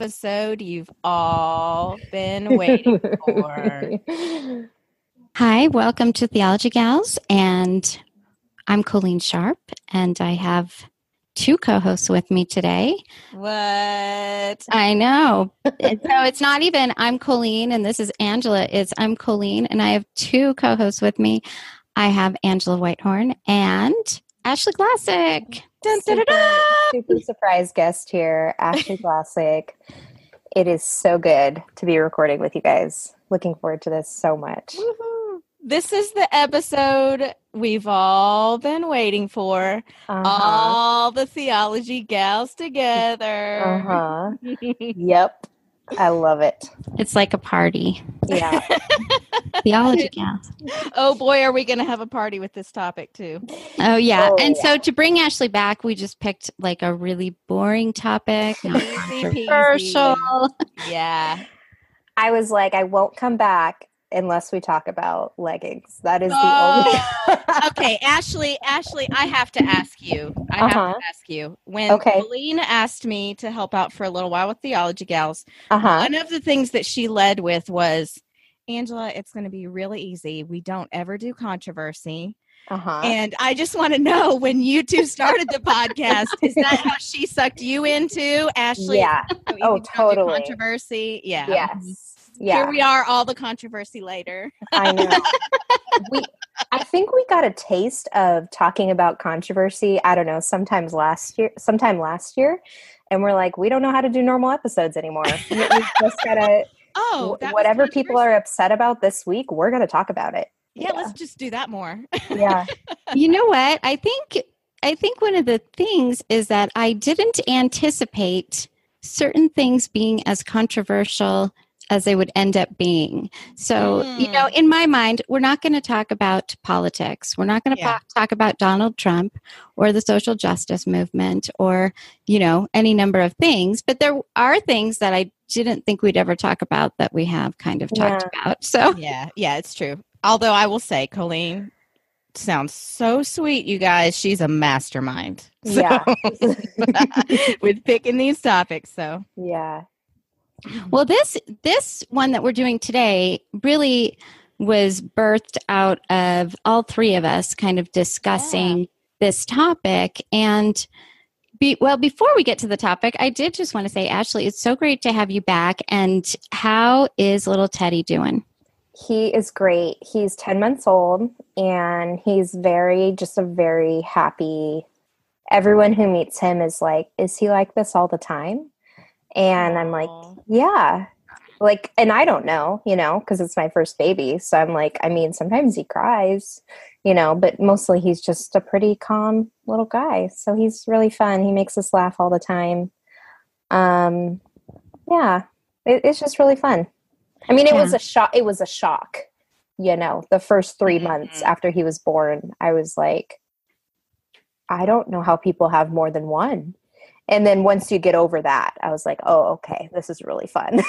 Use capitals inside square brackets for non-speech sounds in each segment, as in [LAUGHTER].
episode you've all been [LAUGHS] waiting for. Hi, welcome to Theology Gals, and I'm Colleen Sharp, and I have two co-hosts with me today. What? I know. so it's not even I'm Colleen and this is Angela. It's I'm Colleen and I have two co-hosts with me. I have Angela Whitehorn and Ashley Classic. Dun, super, dun, dun, super surprise guest here, Ashley Classic. It is so good to be recording with you guys. Looking forward to this so much. Woo-hoo. This is the episode we've all been waiting for. Uh-huh. All the theology gals [LAUGHS] together. Uh [LAUGHS] huh. yep. I love it. It's like a party. Yeah. [LAUGHS] Theology gals. Oh boy, are we going to have a party with this topic too? Oh yeah. Oh, and yeah. so to bring Ashley back, we just picked like a really boring topic, [LAUGHS] not controversial. [LAUGHS] Yeah. I was like, I won't come back unless we talk about leggings. That is the oh. only. [LAUGHS] okay, Ashley. Ashley, I have to ask you. I uh-huh. have to ask you. When okay. Colleen asked me to help out for a little while with Theology Gals, uh-huh. one of the things that she led with was, Angela, it's going to be really easy. We don't ever do controversy. Uh-huh. And I just want to know when you two started the podcast, is that how she sucked you into Ashley? Yeah. [LAUGHS] oh, totally. Controversy. Yeah. Yes yeah. Here we are, all the controversy later. I know. [LAUGHS] we, I think we got a taste of talking about controversy. I don't know, sometimes last year, sometime last year, and we're like, we don't know how to do normal episodes anymore. [LAUGHS] we, just gotta. Oh, whatever people are upset about this week, we're gonna talk about it. Yeah, yeah. let's just do that more. yeah. [LAUGHS] You know what? I think I think one of the things is that I didn't anticipate certain things being as controversial as they would end up being. So, mm. you know, mm. in my mind, we're not going to talk about politics. We're not going to yeah. talk about Donald Trump or the social justice movement or, you know, any number of things. But there are things that I didn't think we'd ever talk about that we have kind of talked yeah. about. So, yeah, yeah, it's true. Although I will say, Colleen sounds so sweet, you guys. She's a mastermind. So, yeah. [LAUGHS] with picking these topics. So, yeah. Mm-hmm. Well, this this one that we're doing today really was birthed out of all three of us kind of discussing yeah. this topic. And be, well before we get to the topic i did just want to say ashley it's so great to have you back. And how is little teddy doing? He is great. He's 10 months old and he's very just a very happy everyone who meets him is like is he like this all the time and I'm like, yeah. Like, and I don't know, you know, because it's my first baby. So I'm like, I mean, sometimes he cries, you know, but mostly he's just a pretty calm little guy. So he's really fun. He makes us laugh all the time. Um, yeah, it, it's just really fun. I mean, it yeah. was a shock. It was a shock, you know, the first 3 mm-hmm. months after he was born. I was like, I don't know how people have more than one and then once you get over that i was like oh okay this is really fun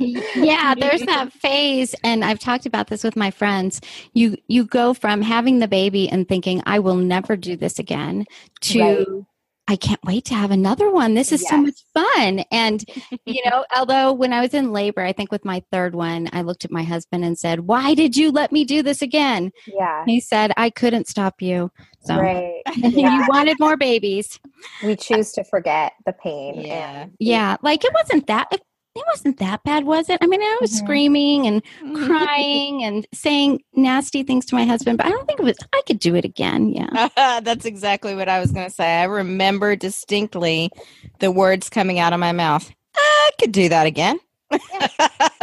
yeah [LAUGHS] there's that phase and i've talked about this with my friends you you go from having the baby and thinking i will never do this again to right. I can't wait to have another one. This is yes. so much fun. And, [LAUGHS] you know, although when I was in labor, I think with my third one, I looked at my husband and said, Why did you let me do this again? Yeah. He said, I couldn't stop you. So right. Yeah. you wanted more babies. We choose to forget the pain. Yeah. yeah. Like it wasn't that, it, it wasn't that bad, was it? I mean, I was mm-hmm. screaming and crying and saying nasty things to my husband, but I don't think it was, I could do it again. Yeah. [LAUGHS] That's exactly what I was going to say. I remember distinctly the words coming out of my mouth. I could do that again. Yeah. [LAUGHS]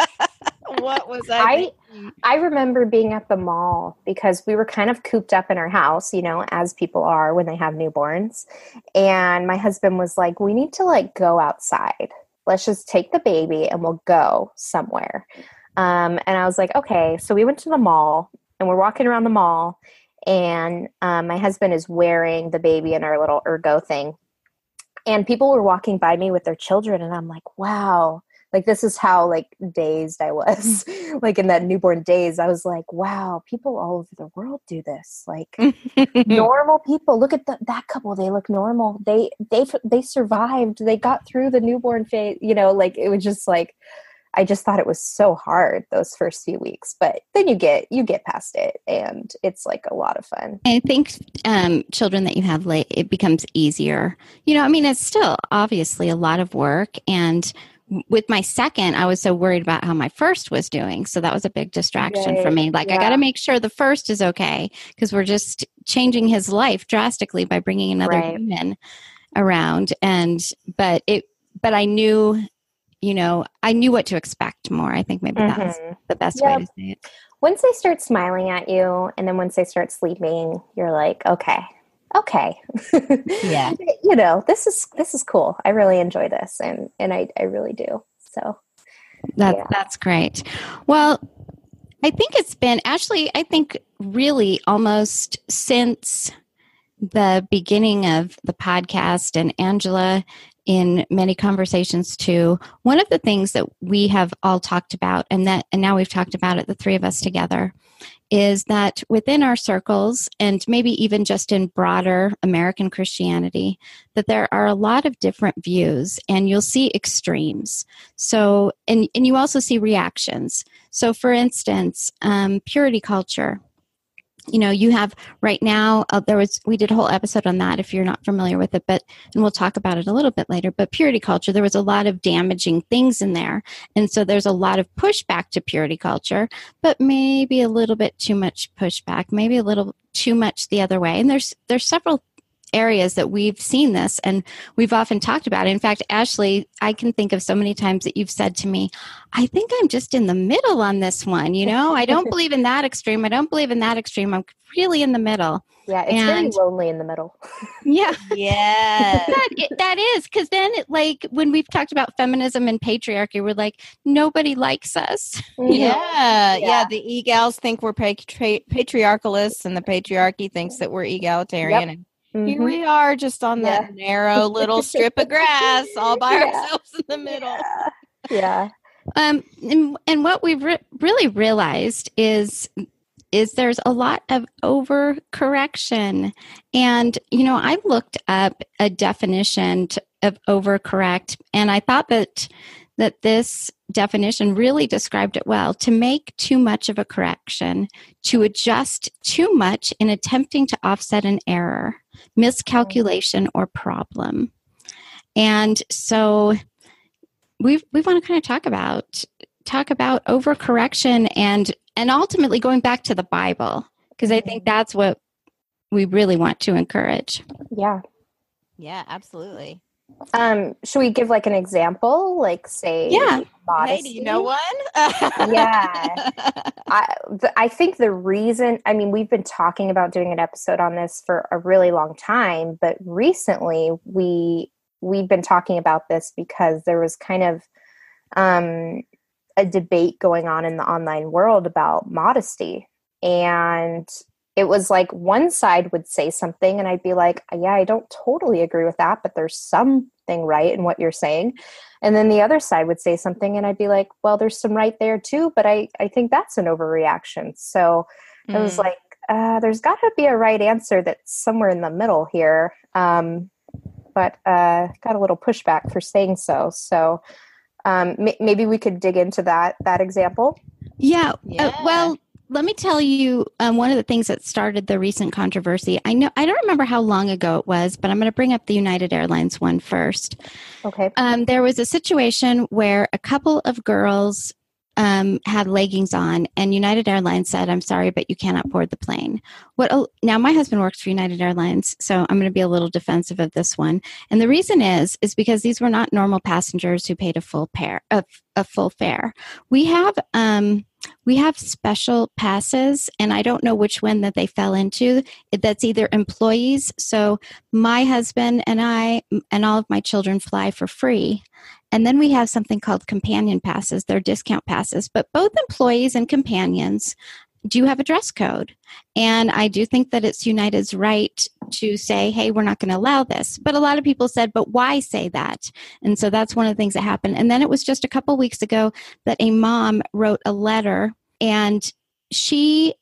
what was I? I, I remember being at the mall because we were kind of cooped up in our house, you know, as people are when they have newborns. And my husband was like, we need to like go outside. Let's just take the baby and we'll go somewhere. Um, and I was like, okay. So we went to the mall and we're walking around the mall. And um, my husband is wearing the baby in our little ergo thing. And people were walking by me with their children. And I'm like, wow, like this is how like dazed i was. [LAUGHS] Like in that newborn days i was like wow people all over the world do this. Like [LAUGHS] normal people look at the, that couple they look normal. They they they survived. They got through the newborn phase you know like it was just like I just thought it was so hard those first few weeks, but then you get you get past it, and it's like a lot of fun. I think um, children that you have late, it becomes easier. You know, I mean, it's still obviously a lot of work, and with my second, I was so worried about how my first was doing, so that was a big distraction Yay. for me. Like, yeah. I got to make sure the first is okay because we're just changing his life drastically by bringing another right. human around, and but it but I knew you know, I knew what to expect more. I think maybe mm-hmm. that's the best yep. way to say it. Once they start smiling at you and then once they start sleeping, you're like, okay, okay. yeah. [LAUGHS] you know, this is this is cool. I really enjoy this and and I I really do. So that yeah. that's great. Well, I think it's been actually I think really almost since the beginning of the podcast and Angela in many conversations too one of the things that we have all talked about and that and now we've talked about it the three of us together is that within our circles and maybe even just in broader american christianity that there are a lot of different views and you'll see extremes. So and and you also see reactions. So for instance um, purity culture you know you have right now uh, there was we did a whole episode on that if you're not familiar with it but and we'll talk about it a little bit later but purity culture there was a lot of damaging things in there. And so there's a lot of pushback to purity culture but maybe a little bit too much pushback maybe a little too much the other way. And there's there's several areas that we've seen this and we've often talked about it. In fact, Ashley, I can think of so many times that you've said to me, I think I'm just in the middle on this one. You know, I don't [LAUGHS] believe in that extreme. I don't believe in that extreme. I'm really in the middle. Yeah, it's and, very lonely in the middle. [LAUGHS] yeah, yeah, that, it, that is because then, it, like when we've talked about feminism and patriarchy, we're like nobody likes us. [LAUGHS] Yeah, yeah, yeah, The e gals think we're patri- patriarchalists, and the patriarchy thinks that we're egalitarian. Yep. And Mm-hmm. Here we are just on that yeah. narrow little strip of grass all [LAUGHS] by yeah. ourselves in the middle. Yeah. yeah. Um, and, and what we've re- really realized is is there's a lot of overcorrection. And, you know, I looked up a definition to, of overcorrect, and I thought that that this definition really described it well to make too much of a correction, to adjust too much in attempting to offset an error, miscalculation, or problem. And so we we want to kind of talk about talk about overcorrection and and ultimately going back to the Bible because I think that's what we really want to encourage. Yeah. Yeah, absolutely. Um, should we give like an example? Like say yeah. modesty? Hey, you know one? yeah. [LAUGHS] I, th- I think the reason, I mean, we've been talking about doing an episode on this for a really long time, but recently we, we've been talking about this because there was kind of, um, a debate going on in the online world about modesty and it was like one side would say something and I'd be like, yeah, I don't totally agree with that, but there's something right in what you're saying. And then the other side would say something and I'd be like, well, there's some right there too, but I, I think that's an overreaction. So mm. it was like, uh, there's got to be a right answer that's somewhere in the middle here. Um, but uh, got a little pushback for saying so. So um, m- maybe we could dig into that that example. Yeah. yeah. Uh, well, let me tell you um, one of the things that started the recent controversy. I know I don't remember how long ago it was, but I'm going to bring up the United Airlines one first. Okay. Um, there was a situation where a couple of girls um, had leggings on, and United Airlines said, "I'm sorry, but you cannot board the plane." What? Now, my husband works for United Airlines, so I'm going to be a little defensive of this one. And the reason is, is because these were not normal passengers who paid a full pair of a full fare. We have um, we have special passes, and I don't know which one that they fell into. That's either employees. So my husband and I and all of my children fly for free, and then we have something called companion passes. They're discount passes, but both employees and companions do you have a dress code? And I do think that it's United's right to say, hey, we're not going to allow this. But a lot of people said, but why say that? And so that's one of the things that happened. And then it was just a couple weeks ago that a mom wrote a letter and she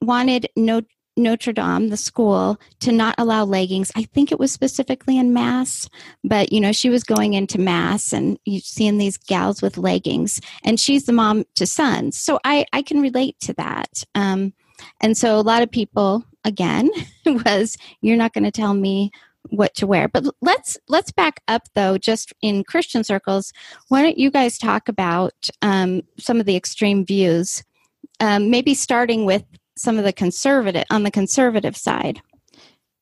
wanted no Notre Dame, the school, to not allow leggings. I think it was specifically in mass, but you know, she was going into mass and you seeing these gals with leggings, and she's the mom to sons. So I, I can relate to that. Um, and so a lot of people, again, [LAUGHS] was you're not going to tell me what to wear. But let's let's back up though, just in Christian circles. Why don't you guys talk about um, some of the extreme views? Um, maybe starting with some of the conservative on the conservative side?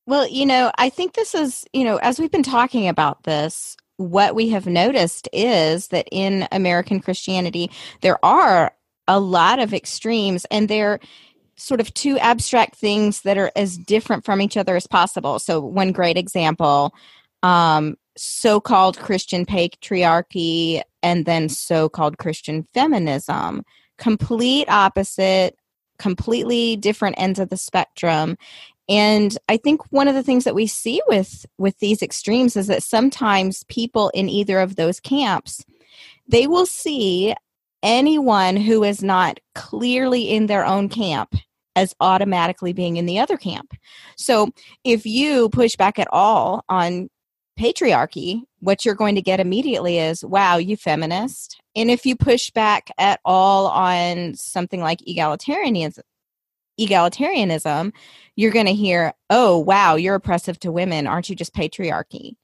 Well, you know, I think this is, you know, as we've been talking about this, what we have noticed is that in American Christianity, there are a lot of extremes and they're sort of two abstract things that are as different from each other as possible. So, one great example um, so called Christian patriarchy and then so called Christian feminism, complete opposite completely different ends of the spectrum and i think one of the things that we see with with these extremes is that sometimes people in either of those camps they will see anyone who is not clearly in their own camp as automatically being in the other camp. So if you push back at all on patriarchy, what you're going to get immediately is, wow, you feminist. And if you push back at all on something like egalitarianism, egalitarianism, you're going to hear, oh, wow, you're oppressive to women. Aren't you just patriarchy?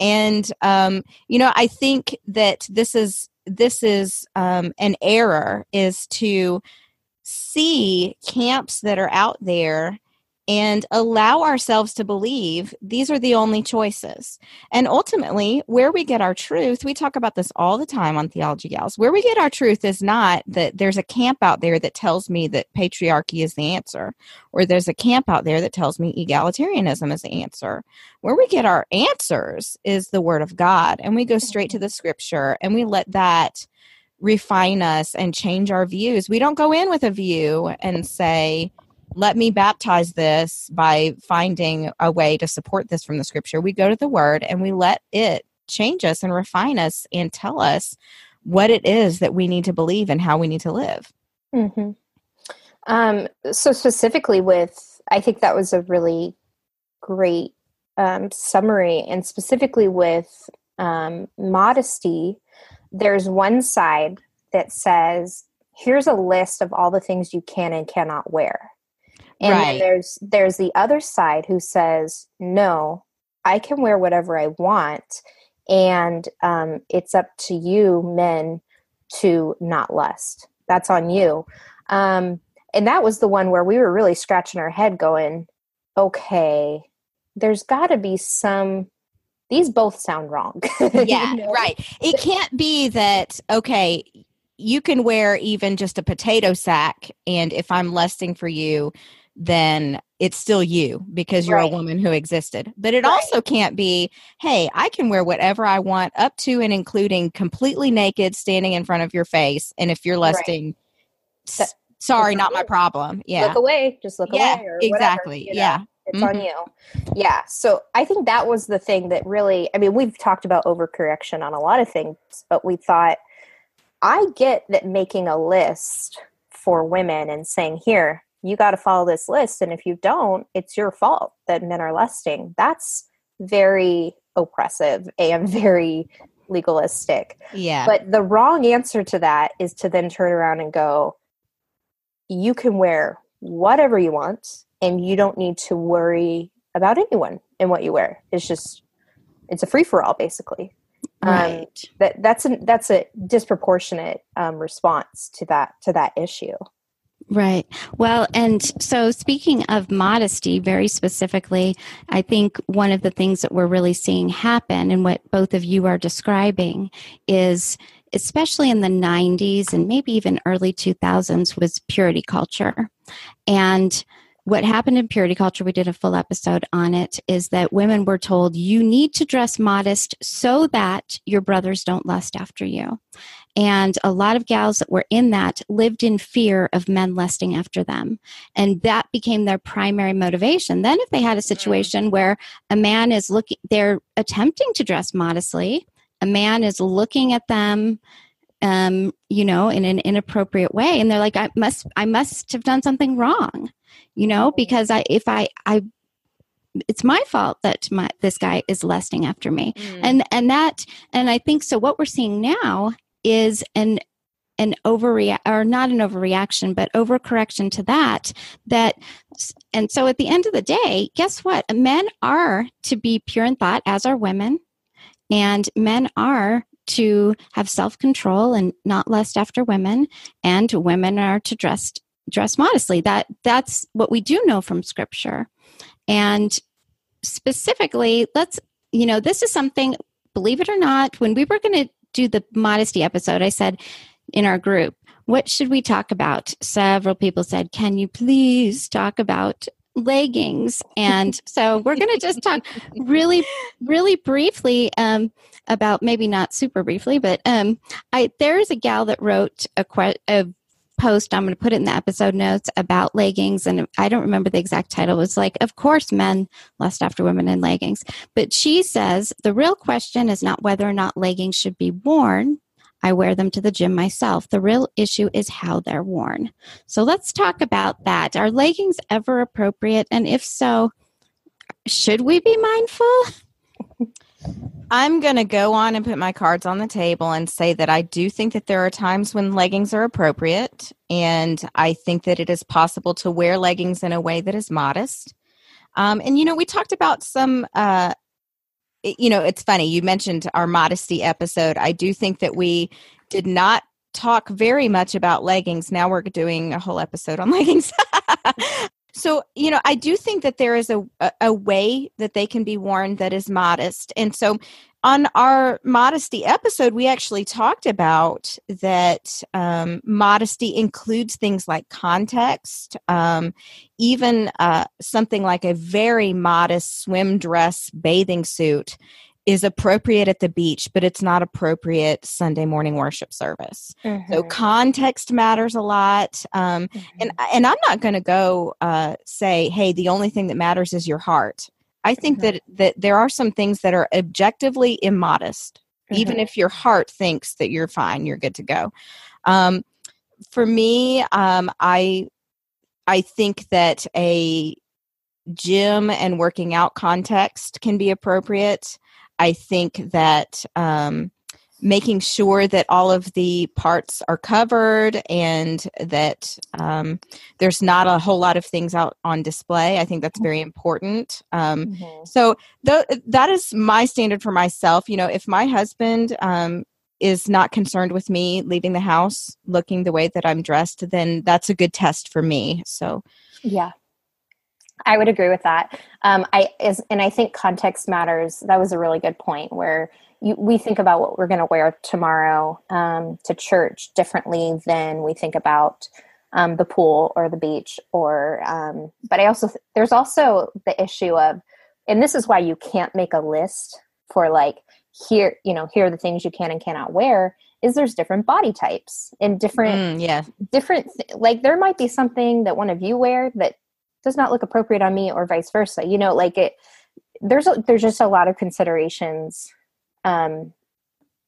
And, um, you know, I think that this is, this is um, an error is to see camps that are out there and allow ourselves to believe these are the only choices. And ultimately, where we get our truth, we talk about this all the time on Theology Gals. Where we get our truth is not that there's a camp out there that tells me that patriarchy is the answer, or there's a camp out there that tells me egalitarianism is the answer. Where we get our answers is the Word of God, and we go straight to the scripture and we let that refine us and change our views. We don't go in with a view and say, let me baptize this by finding a way to support this from the scripture. We go to the word and we let it change us and refine us and tell us what it is that we need to believe and how we need to live. Mm-hmm. Um, so, specifically, with I think that was a really great um, summary, and specifically with um, modesty, there's one side that says, here's a list of all the things you can and cannot wear. And right. there's there's the other side who says, no, I can wear whatever I want, and um, it's up to you, men, to not lust. That's on you. Um, and that was the one where we were really scratching our head, going, okay, there's got to be some these both sound wrong. [LAUGHS] yeah, you know? right. It can't be that, okay, you can wear even just a potato sack, and if I'm lusting for you, then it's still you because you're right. a woman who existed. But it right. also can't be, hey, I can wear whatever I want up to and including completely naked standing in front of your face. And if you're lusting, right. s- sorry, not my problem. Yeah. Look away. Just look yeah, away. exactly. Whatever, yeah. It's mm-hmm. on you. Yeah. So I think that was the thing that really, I mean, we've talked about overcorrection on a lot of things, but we thought, I get that making a list for women and saying, here, you got to follow this list. And if you don't, it's your fault that men are lusting. That's very oppressive and [LAUGHS] very legalistic. Yeah. But the wrong answer to that is to then turn around and go, you can wear whatever you want and you don't need to worry about anyone and what you wear. It's just, it's a free for all basically. Um, right. Um, that that's a that's a disproportionate um, response to that to that issue. Right. Well, and so speaking of modesty, very specifically, I think one of the things that we're really seeing happen and what both of you are describing is especially in the 90s and maybe even early 2000s was purity culture. And what happened in purity culture, we did a full episode on it, is that women were told you need to dress modest so that your brothers don't lust after you. And a lot of gals that were in that lived in fear of men lusting after them. And that became their primary motivation. Then, if they had a mm. situation where a man is looking, they're attempting to dress modestly, a man is looking at them um, you know, in an inappropriate way, and they're like, "I must, I must have done something wrong," you know, because I, if I, I, it's my fault that my this guy is lusting after me, mm. and and that, and I think so. What we're seeing now is an an overreact or not an overreaction but overcorrection to that that and so at the end of the day guess what men are to be pure in thought as are women and men are to have self control and not lust after women, and women are to dress dress modestly. That that's what we do know from Scripture, and specifically, let's you know this is something. Believe it or not, when we were going to do the modesty episode, I said in our group, what should we talk about? Several people said, Can you please talk about leggings. And [LAUGHS] so we're going to just talk really, really briefly um, about maybe not super briefly, but um, I there's a gal that wrote a, que- a post. I'm going to put it in the episode notes about leggings, and I don't remember the exact title. It was like, of course, men lust after women in leggings. But she says the real question is not whether or not leggings should be worn, I wear them to the gym myself. The real issue is how they're worn. So let's talk about that. Are leggings ever appropriate? And if so, should we be mindful? [LAUGHS] I'm going to go on and put my cards on the table and say that I do think that there are times when leggings are appropriate. And I think that it is possible to wear leggings in a way that is modest. Um, and, you know, we talked about some uh, you know, it's funny. You mentioned our modesty episode. I do think that we did not talk very much about leggings. Now we're doing a whole episode on [LAUGHS] leggings. So, you know, I do think that there is a, a way that they can be worn that is modest. And so on our modesty episode, we actually talked about that um, modesty includes things like context, um, even uh, something like a very modest swim dress bathing suit is appropriate at the beach, but it's not appropriate Sunday morning worship service. Mm-hmm. So context matters a lot, um, mm-hmm. and and I'm not going to go uh, say, hey, the only thing that matters is your heart. I think mm-hmm. that that there are some things that are objectively immodest, mm-hmm. even if your heart thinks that you're fine, you're good to go. Um, for me, um, I I think that a gym and working out context can be appropriate. I think that um, making sure that all of the parts are covered and that um, there's not a whole lot of things out on display. I think that's very important. Um, mm-hmm. So th- that is my standard for myself. You know, if my husband um, is not concerned with me leaving the house looking the way that I'm dressed, then that's a good test for me. So, yeah. I would agree with that. Um, I is, and I think context matters. That was a really good point where you, we think about what we're going to wear tomorrow um, to church differently than we think about um, the pool or the beach or um, but i also there's also the issue of and this is why you can't make a list for like here you know here are the things you can and cannot wear is there's different body types and different mm, yeah different like there might be something that one of you wear that does not look appropriate on me or vice versa you know like it there's a, there's just a lot of considerations um,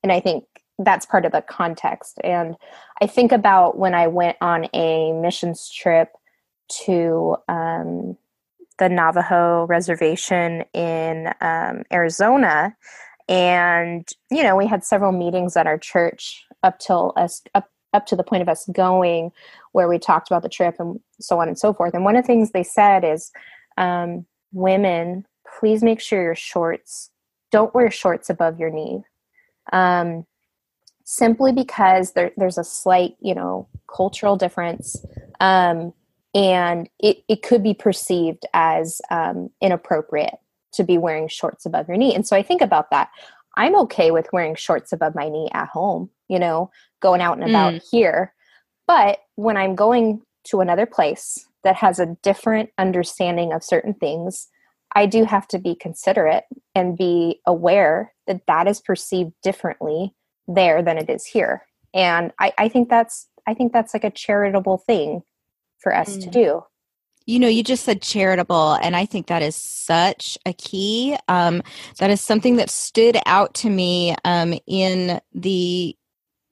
and I think that's part of the context. And I think about when I went on a missions trip to um, the Navajo reservation in um, Arizona. And, you know, we had several meetings at our church up till us, up, up to the point of us going where we talked about the trip and so on and so forth. And one of the things they said is, um, women, please make sure your shorts don't wear shorts above your knee. Um, simply because there, there's a slight, you know, cultural difference. Um, and it, it could be perceived as um, inappropriate to be wearing shorts above your knee. And so I think about that. I'm okay with wearing shorts above my knee at home, you know, going out and about mm. here. But when I'm going to another place that has a different understanding of certain things, I do have to be considerate and be aware that that is perceived differently there than it is here. And I, I think that's I think that's like a charitable thing for us mm. to do. You know, you just said charitable, and I think that is such a key. Um, that is something that stood out to me um, in the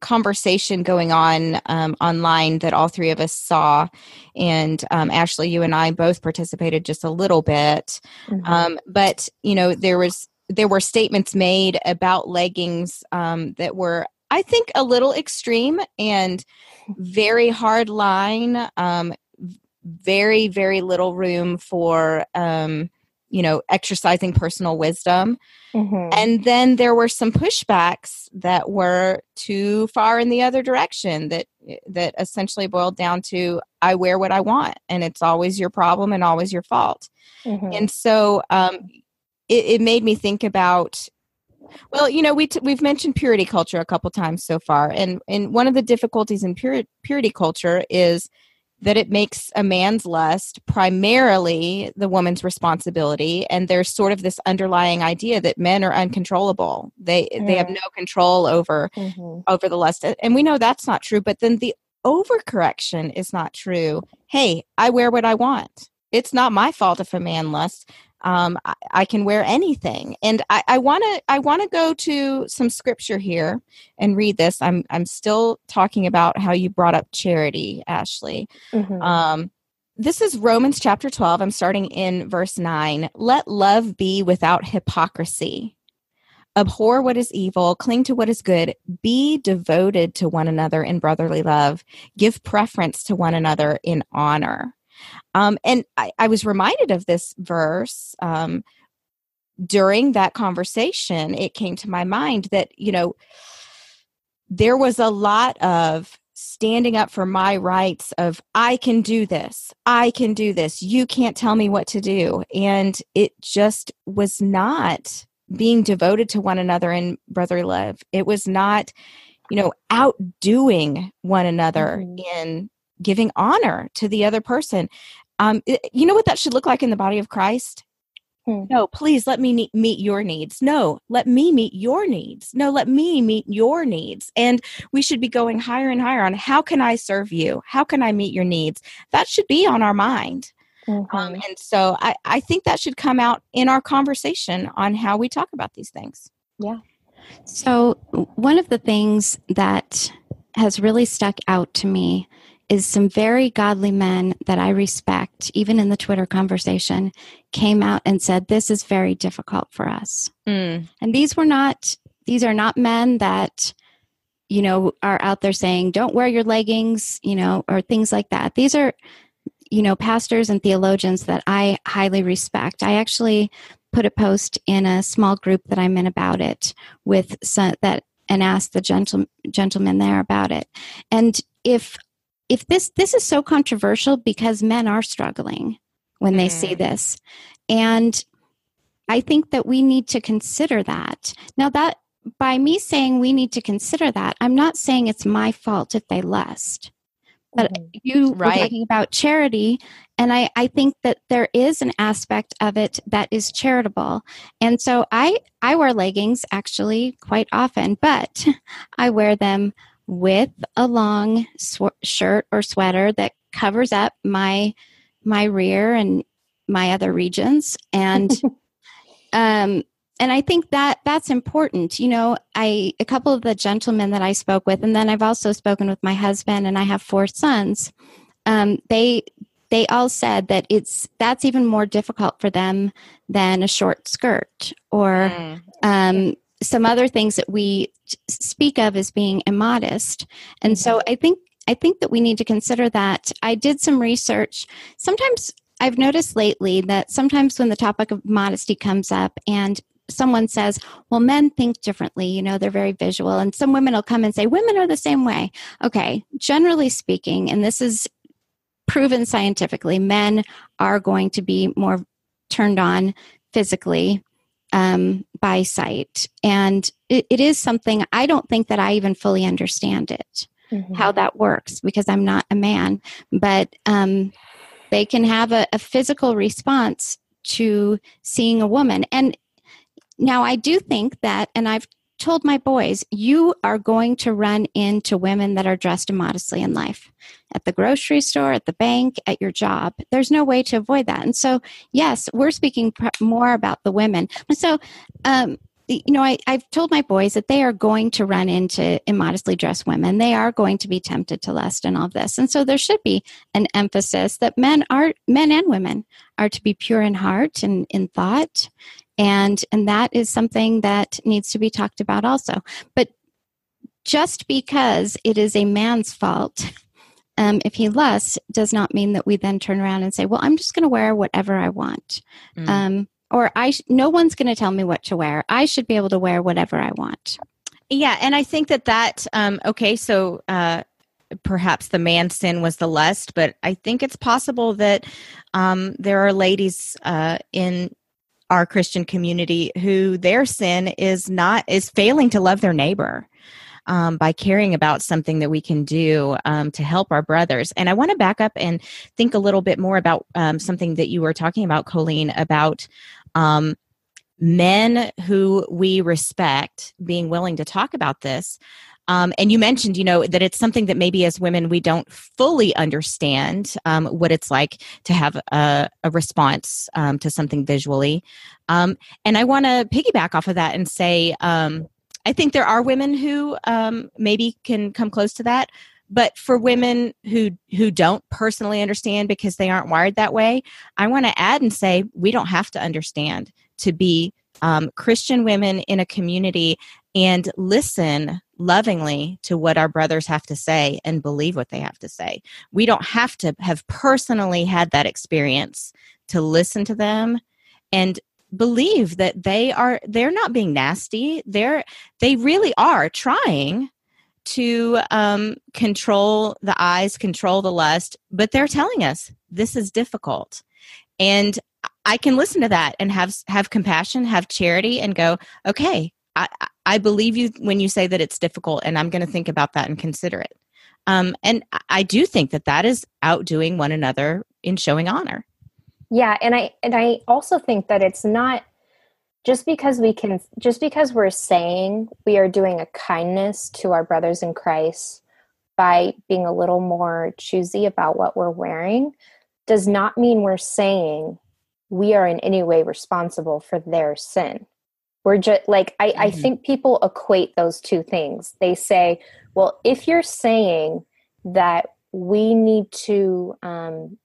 conversation going on um, online that all three of us saw. And um, Ashley, you and I both participated just a little bit. Mm-hmm. Um, but, you know, there was there were statements made about leggings um, that were I think a little extreme and very hard line. Um, very, very little room for, um, you know, exercising personal wisdom. Mm-hmm. And then there were some pushbacks that were too far in the other direction that that essentially boiled down to I wear what I want and it's always your problem and always your fault. Mm-hmm. And so um, it, it made me think about well, you know, we t- we've mentioned purity culture a couple times so far, and and one of the difficulties in purity purity culture is that it makes a man's lust primarily the woman's responsibility. And there's sort of this underlying idea that men are uncontrollable. They mm. they have no control over mm-hmm. over the lust. And we know that's not true but then the overcorrection is not true. Hey i wear what i want. It's not my fault if a man lusts um, I, I, can wear anything. And I want to I want to go to some scripture here and read this. I'm I'm still talking about how you brought up charity, Ashley. Mm-hmm. Um, this is Romans chapter 12. I'm starting in verse 9. Let love be without hypocrisy. Abhor what is evil, cling to what is good, be devoted to one another in brotherly love, give preference to one another in honor. Um, and I, I, was reminded of this verse um, during that conversation. It came to my mind that, you know, there was a lot of standing up for my rights of i can do this i can do this you can't tell me what to do and it just was not being devoted to one another in brotherly love it was not you know outdoing one another mm-hmm. in giving honor to the other person. Um, you know what that should look like in the body of Christ? Hmm. No, please let me meet your needs. No, let me meet your needs. No, let me meet your needs. And we should be going higher and higher on how can I serve you? How can I meet your needs? That should be on our mind. Mm-hmm. Um, and so I, I think that should come out in our conversation on how we talk about these things. Yeah. So, one of the things that has really stuck out to me is some very godly men that I respect, even in the Twitter conversation, came out and said, This is very difficult for us. Mm. And these were not, these are not men that, you know, are out there saying, Don't wear your leggings, you know, or things like that. These are, you know, pastors and theologians that I highly respect. I actually put a post in a small group that I'm in about it with some, that and asked the gentle, gentleman there about it. And if if this this is so controversial because men are struggling when they mm. see this and i think that we need to consider that now that by me saying we need to consider that i'm not saying it's my fault if they lust but mm-hmm. you right. were talking about charity and I, I think that there is an aspect of it that is charitable and so i i wear leggings actually quite often but [LAUGHS] i wear them with a long sw- shirt or sweater that covers up my my rear and my other regions and [LAUGHS] um and i think that that's important you know i a couple of the gentlemen that i spoke with and then i've also spoken with my husband and i have four sons um, they they all said that it's that's even more difficult for them than a short skirt or mm. um, some other things that we speak of as being immodest. And so mm-hmm. I think I think that we need to consider that. I did some research. Sometimes I've noticed lately that sometimes when the topic of modesty comes up and someone says, well, men think differently, you know, they're very visual. And some women will come and say, women are the same way. Okay, generally speaking, and this is proven scientifically, men are going to be more turned on physically um, by sight. And it, it is something I don't think that I even fully understand it, mm-hmm. how that works, because I'm not a man. But um, They can have a, a physical response to seeing a woman. And now I do think that, and I've told my boys, you are going to run into women that are dressed immodestly in life at the grocery store, at the bank, at your job. There's no way to avoid that. And so, yes, we're speaking pr- more about the women. So, um, you know, I, I've told my boys that they are going to run into immodestly dressed women. They are going to be tempted to lust and all this. And so there should be an emphasis that men are, men and women are to be pure in heart and in thought and and that is something that needs to be talked about also. But just because it is a man's fault um, if he lusts does not mean that we then turn around and say well i'm just going to wear whatever i want. Mm. um, or i sh- no one's going to tell me what to wear. I should be able to wear whatever i want. Yeah and i think that that um, okay so uh, perhaps the man sin was the lust but i think it's possible that um, there are ladies uh, in our Christian community who their sin is not is failing to love their neighbor. Um, by caring about something that we can do um, to help our brothers. And I want to back up and think a little bit more about um, something that you were talking about, Colleen, about um, men who we respect being willing to talk about this. Um, and you mentioned, you know, that it's something that maybe as women we don't fully understand um, what it's like to have a, a response um, to something visually. Um, and I want to piggyback off of that and say, um, I think there are women who um, maybe can come close to that. But for women who who don't personally understand because they aren't wired that way, I want to add and say we don't have to understand to be Christian women in a community and listen lovingly to what our brothers have to say and believe what they have to say. We don't have to have personally had that experience to listen to them and believe that they are they're not being nasty. They're they really are trying to um, control the eyes, control the lust, but they're telling us this is difficult. And I can listen to that and have have compassion, have charity, and go, okay, I, I believe you when you say that it's difficult, and I'm going to think about that and consider it. Um, and I do think that that is outdoing one another in showing honor. Yeah, and I and I also think that it's not just because we can just because we're saying we are doing a kindness to our brothers in Christ by being a little more choosy about what we're wearing does not mean we're saying we are in any way responsible for their sin. We're just like, I, mm-hmm. I think people equate those two things. They say, well, if you're saying that we need to um,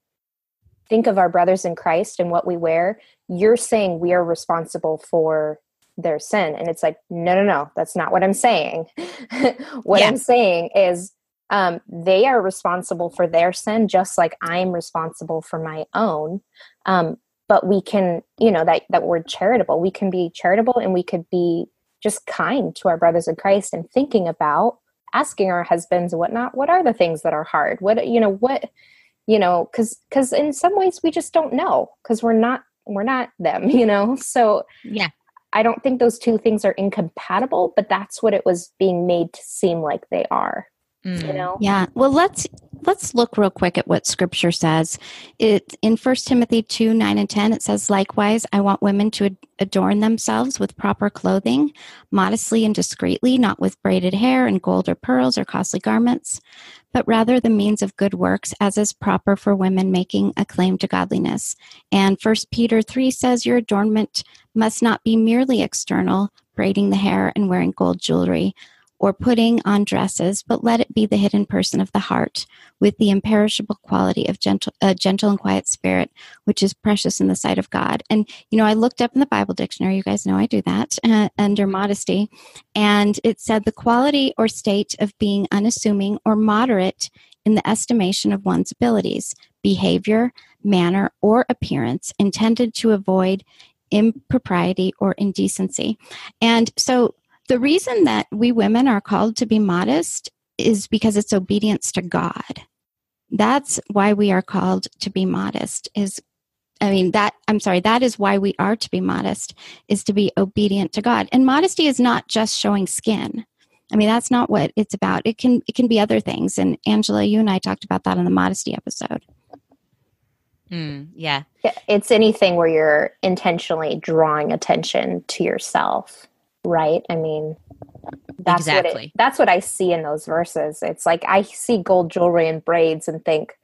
think of our brothers in Christ and what we wear, you're saying we are responsible for their sin. And it's like, no, no, no, that's not what I'm saying. [LAUGHS] what yeah. I'm saying is um, they are responsible for their sin just like I'm responsible for my own. Um, but we can you know that that word charitable we can be charitable and we could be just kind to our brothers in christ and thinking about asking our husbands and whatnot what are the things that are hard? What you know what you know because because in some ways we just don't know because we're not we're not them [LAUGHS] you know? So yeah. I don't think those two things are incompatible but that's what it was being made to seem like they are Mm. You know? Yeah. Well, let's let's look real quick at what scripture says. It in First Timothy 2, 9 and 10, it says, Likewise, I want women to adorn themselves with proper clothing, modestly and discreetly, not with braided hair and gold or pearls or costly garments, but rather the means of good works, as is proper for women making a claim to godliness. And First Peter 3 says, Your adornment must not be merely external, braiding the hair and wearing gold jewelry or putting on dresses, but let it be the hidden person of the heart, with the imperishable quality of gentle, a gentle and quiet spirit, which is precious in the sight of God. And you know, I looked up in the Bible dictionary. You guys know I do that uh, under modesty, and it said the quality or state of being unassuming or moderate in the estimation of one's abilities, behavior, manner, or appearance, intended to avoid impropriety or indecency. And so the reason that we women are called to be modest is because it's obedience to God. That's why we are called to be modest is I mean that I'm sorry, that is why we are to be modest is to be obedient to God. And modesty is not just showing skin. I mean that's not what it's about. It can it can be other things and Angela you and I talked about that in the modesty episode. Mm, yeah. It's anything where you're intentionally drawing attention to yourself, right? I mean, that's exactly. what it, that's what I see in those verses. It's like I see gold jewelry and braids and think,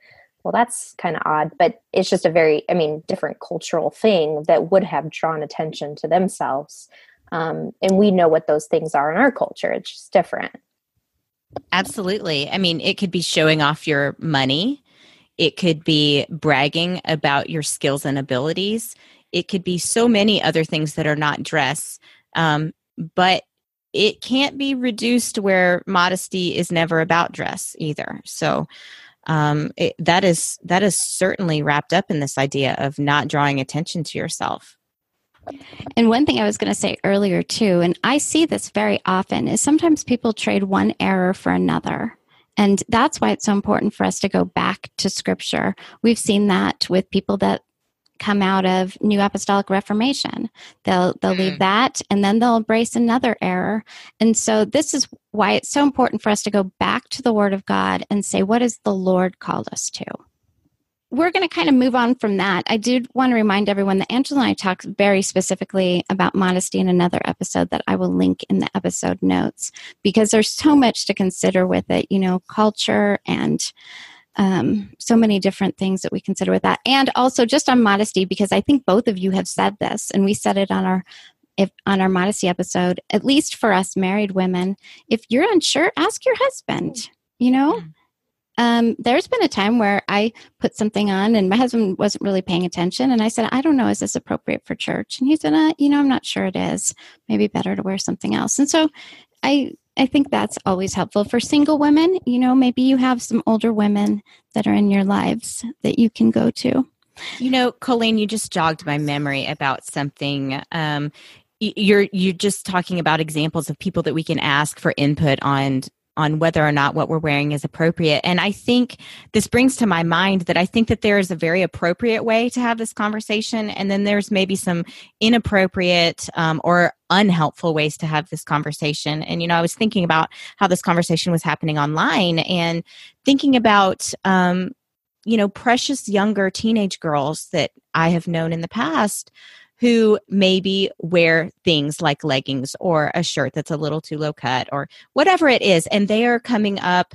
well, that's kind of odd, but it's just a very, I mean, different cultural thing that would have drawn attention to themselves. Um, and we know what those things are in our culture. It's just different. Absolutely. I mean, it could be showing off your money. It could be bragging about your skills and abilities. It could be so many other things that are not dress. Um, but it can't be reduced where modesty is never about dress either. So um, it, that is that is certainly wrapped up in this idea of not drawing attention to yourself. And one thing I was going to say earlier too, and I see this very often, is sometimes people trade one error for another. And that's why it's so important for us to go back to scripture. We've seen that with people that come out of New Apostolic Reformation. They'll they'll mm. leave that and then they'll embrace another error. And so this is why it's so important for us to go back to the Word of God and say, what has the Lord called us to? We're going to kind of move on from that. I did want to remind everyone that Angela and I talked very specifically about modesty in another episode that I will link in the episode notes because there's so much to consider with it, you know, culture and um, so many different things that we consider with that. And also just on modesty, because I think both of you have said this, and we said it on our if on our modesty episode, at least for us married women, if you're unsure, ask your husband. You know, um, there's been a time where I put something on and my husband wasn't really paying attention. And I said, I don't know, is this appropriate for church? And he said, uh, you know, I'm not sure it is. Maybe better to wear something else. And so I I think that's always helpful for single women. You know, maybe you have some older women that are in your lives that you can go to. You know, Colleen, you just jogged my memory about something. Um, you're you're just talking about examples of people that we can ask for input on on whether or not what we're wearing is appropriate. And I think this brings to my mind that I think that there is a very appropriate way to have this conversation, and then there's maybe some inappropriate um, or unhelpful ways to have this conversation. And, you know, I was thinking about how this conversation was happening online and thinking about, um, you know, precious younger teenage girls that I have known in the past who maybe wear things like leggings or a shirt that's a little too low cut or whatever it is. And they are coming up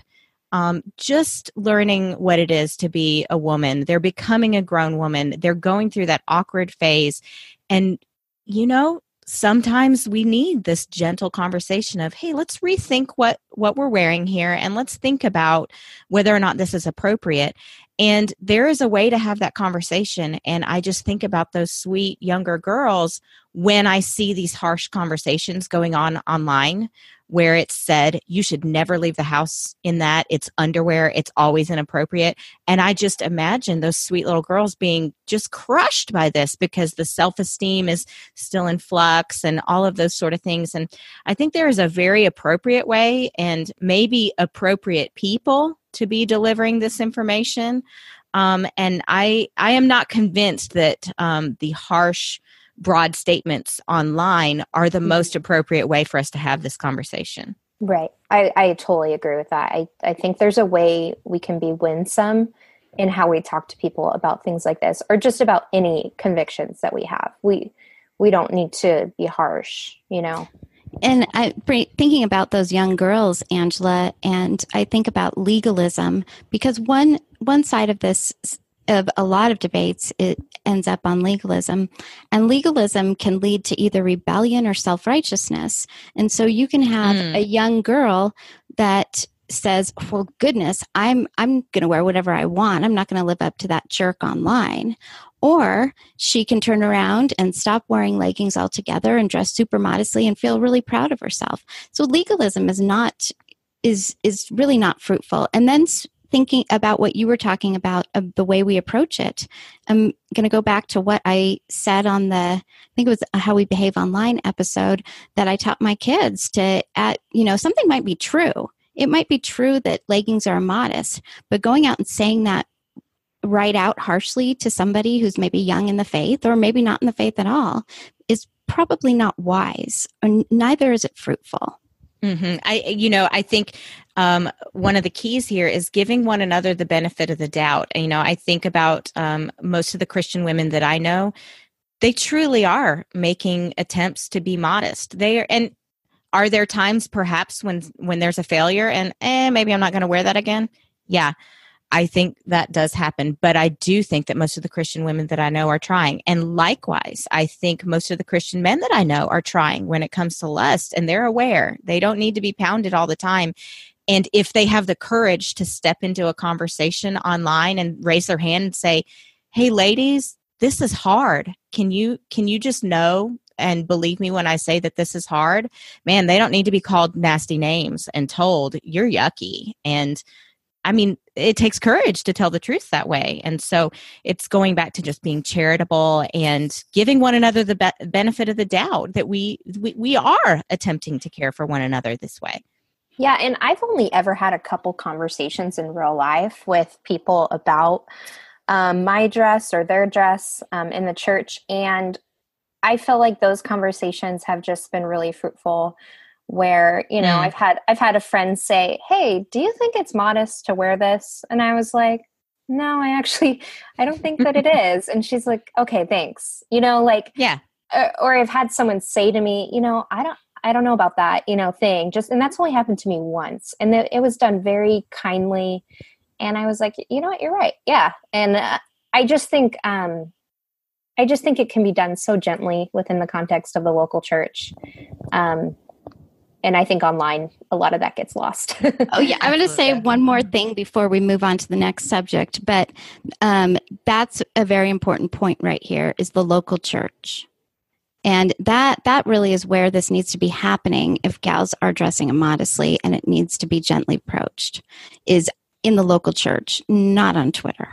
um, just learning what it is to be a woman. They're becoming a grown woman. They're going through that awkward phase. And, you know, sometimes we need this gentle conversation of hey let's rethink what what we're wearing here and let's think about whether or not this is appropriate and there is a way to have that conversation. And I just think about those sweet younger girls when I see these harsh conversations going on online where it said you should never leave the house in that. It's underwear. It's always inappropriate. And i just imagine those sweet little girls being just crushed by this because the self-esteem is still in flux and all of those sort of things. And i think there is a very appropriate way and maybe appropriate people to be delivering this information. Um, and I, I am not convinced that um, the harsh, broad statements online are the mm-hmm. most appropriate way for us to have this conversation. Right. I, I totally agree with that. I, I think there's a way we can be winsome in how we talk to people about things like this or just about any convictions that we have. We we don't need to be harsh, you know. And I thinking about those young girls, Angela, and I think about legalism because one one side of this of a lot of debates it ends up on legalism and legalism can lead to either rebellion or self-righteousness and so you can have mm. a young girl that says well goodness i'm i'm going to wear whatever i want i'm not going to live up to that jerk online or she can turn around and stop wearing leggings altogether and dress super modestly and feel really proud of herself. So legalism is not is is really not fruitful. And then thinking about what you were talking about the way we approach it i'm going to go back to what i said on the i think it was how we behave online episode that i taught my kids to at you know something might be true it might be true that leggings are modest but going out and saying that right out harshly to somebody who's maybe young in the faith or maybe not in the faith at all is probably not wise, or neither is it fruitful. Mm-hmm. I, you know, I think um, one of the keys here is giving one another the benefit of the doubt. You know, I think about um, most of the Christian women that I know; they truly are making attempts to be modest. They are, and are there times perhaps when when there's a failure and eh, maybe I'm not going to wear that again? Yeah, I think that does happen, but I do think that most of the Christian women that I know are trying. And likewise, I think most of the Christian men that I know are trying when it comes to lust and they're aware. They don't need to be pounded all the time. And if they have the courage to step into a conversation online and raise their hand and say, "Hey ladies, this is hard. Can you can you just know and believe me when I say that this is hard?" Man, they don't need to be called nasty names and told, "You're yucky." And I mean, it takes courage to tell the truth that way. And so it's going back to just being charitable and giving one another the be- benefit of the doubt that we, we we are attempting to care for one another this way. Yeah, and I've only ever had a couple conversations in real life with people about um, my dress or their dress um, in the church, and I feel like those conversations have just been really fruitful where you know mm. i've had i've had a friend say hey do you think it's modest to wear this? And i was like no i actually i don't think that it [LAUGHS] is. And she's like okay thanks. You know like yeah. uh, or i've had someone say to me you know i don't i don't know about that you know thing. Just and that's only happened to me once. And it, it was done very kindly. And i was like you know what? You're right. Yeah. And uh, i just think um i just think it can be done so gently within the context of the local church. Um and I think online a lot of that gets lost. [LAUGHS] oh yeah, I'm going to say one more thing before we move on to the next subject, but um, that's a very important point right here is the local church, and that that really is where this needs to be happening. If gals are dressing immodestly, and it needs to be gently approached, is in the local church, not on Twitter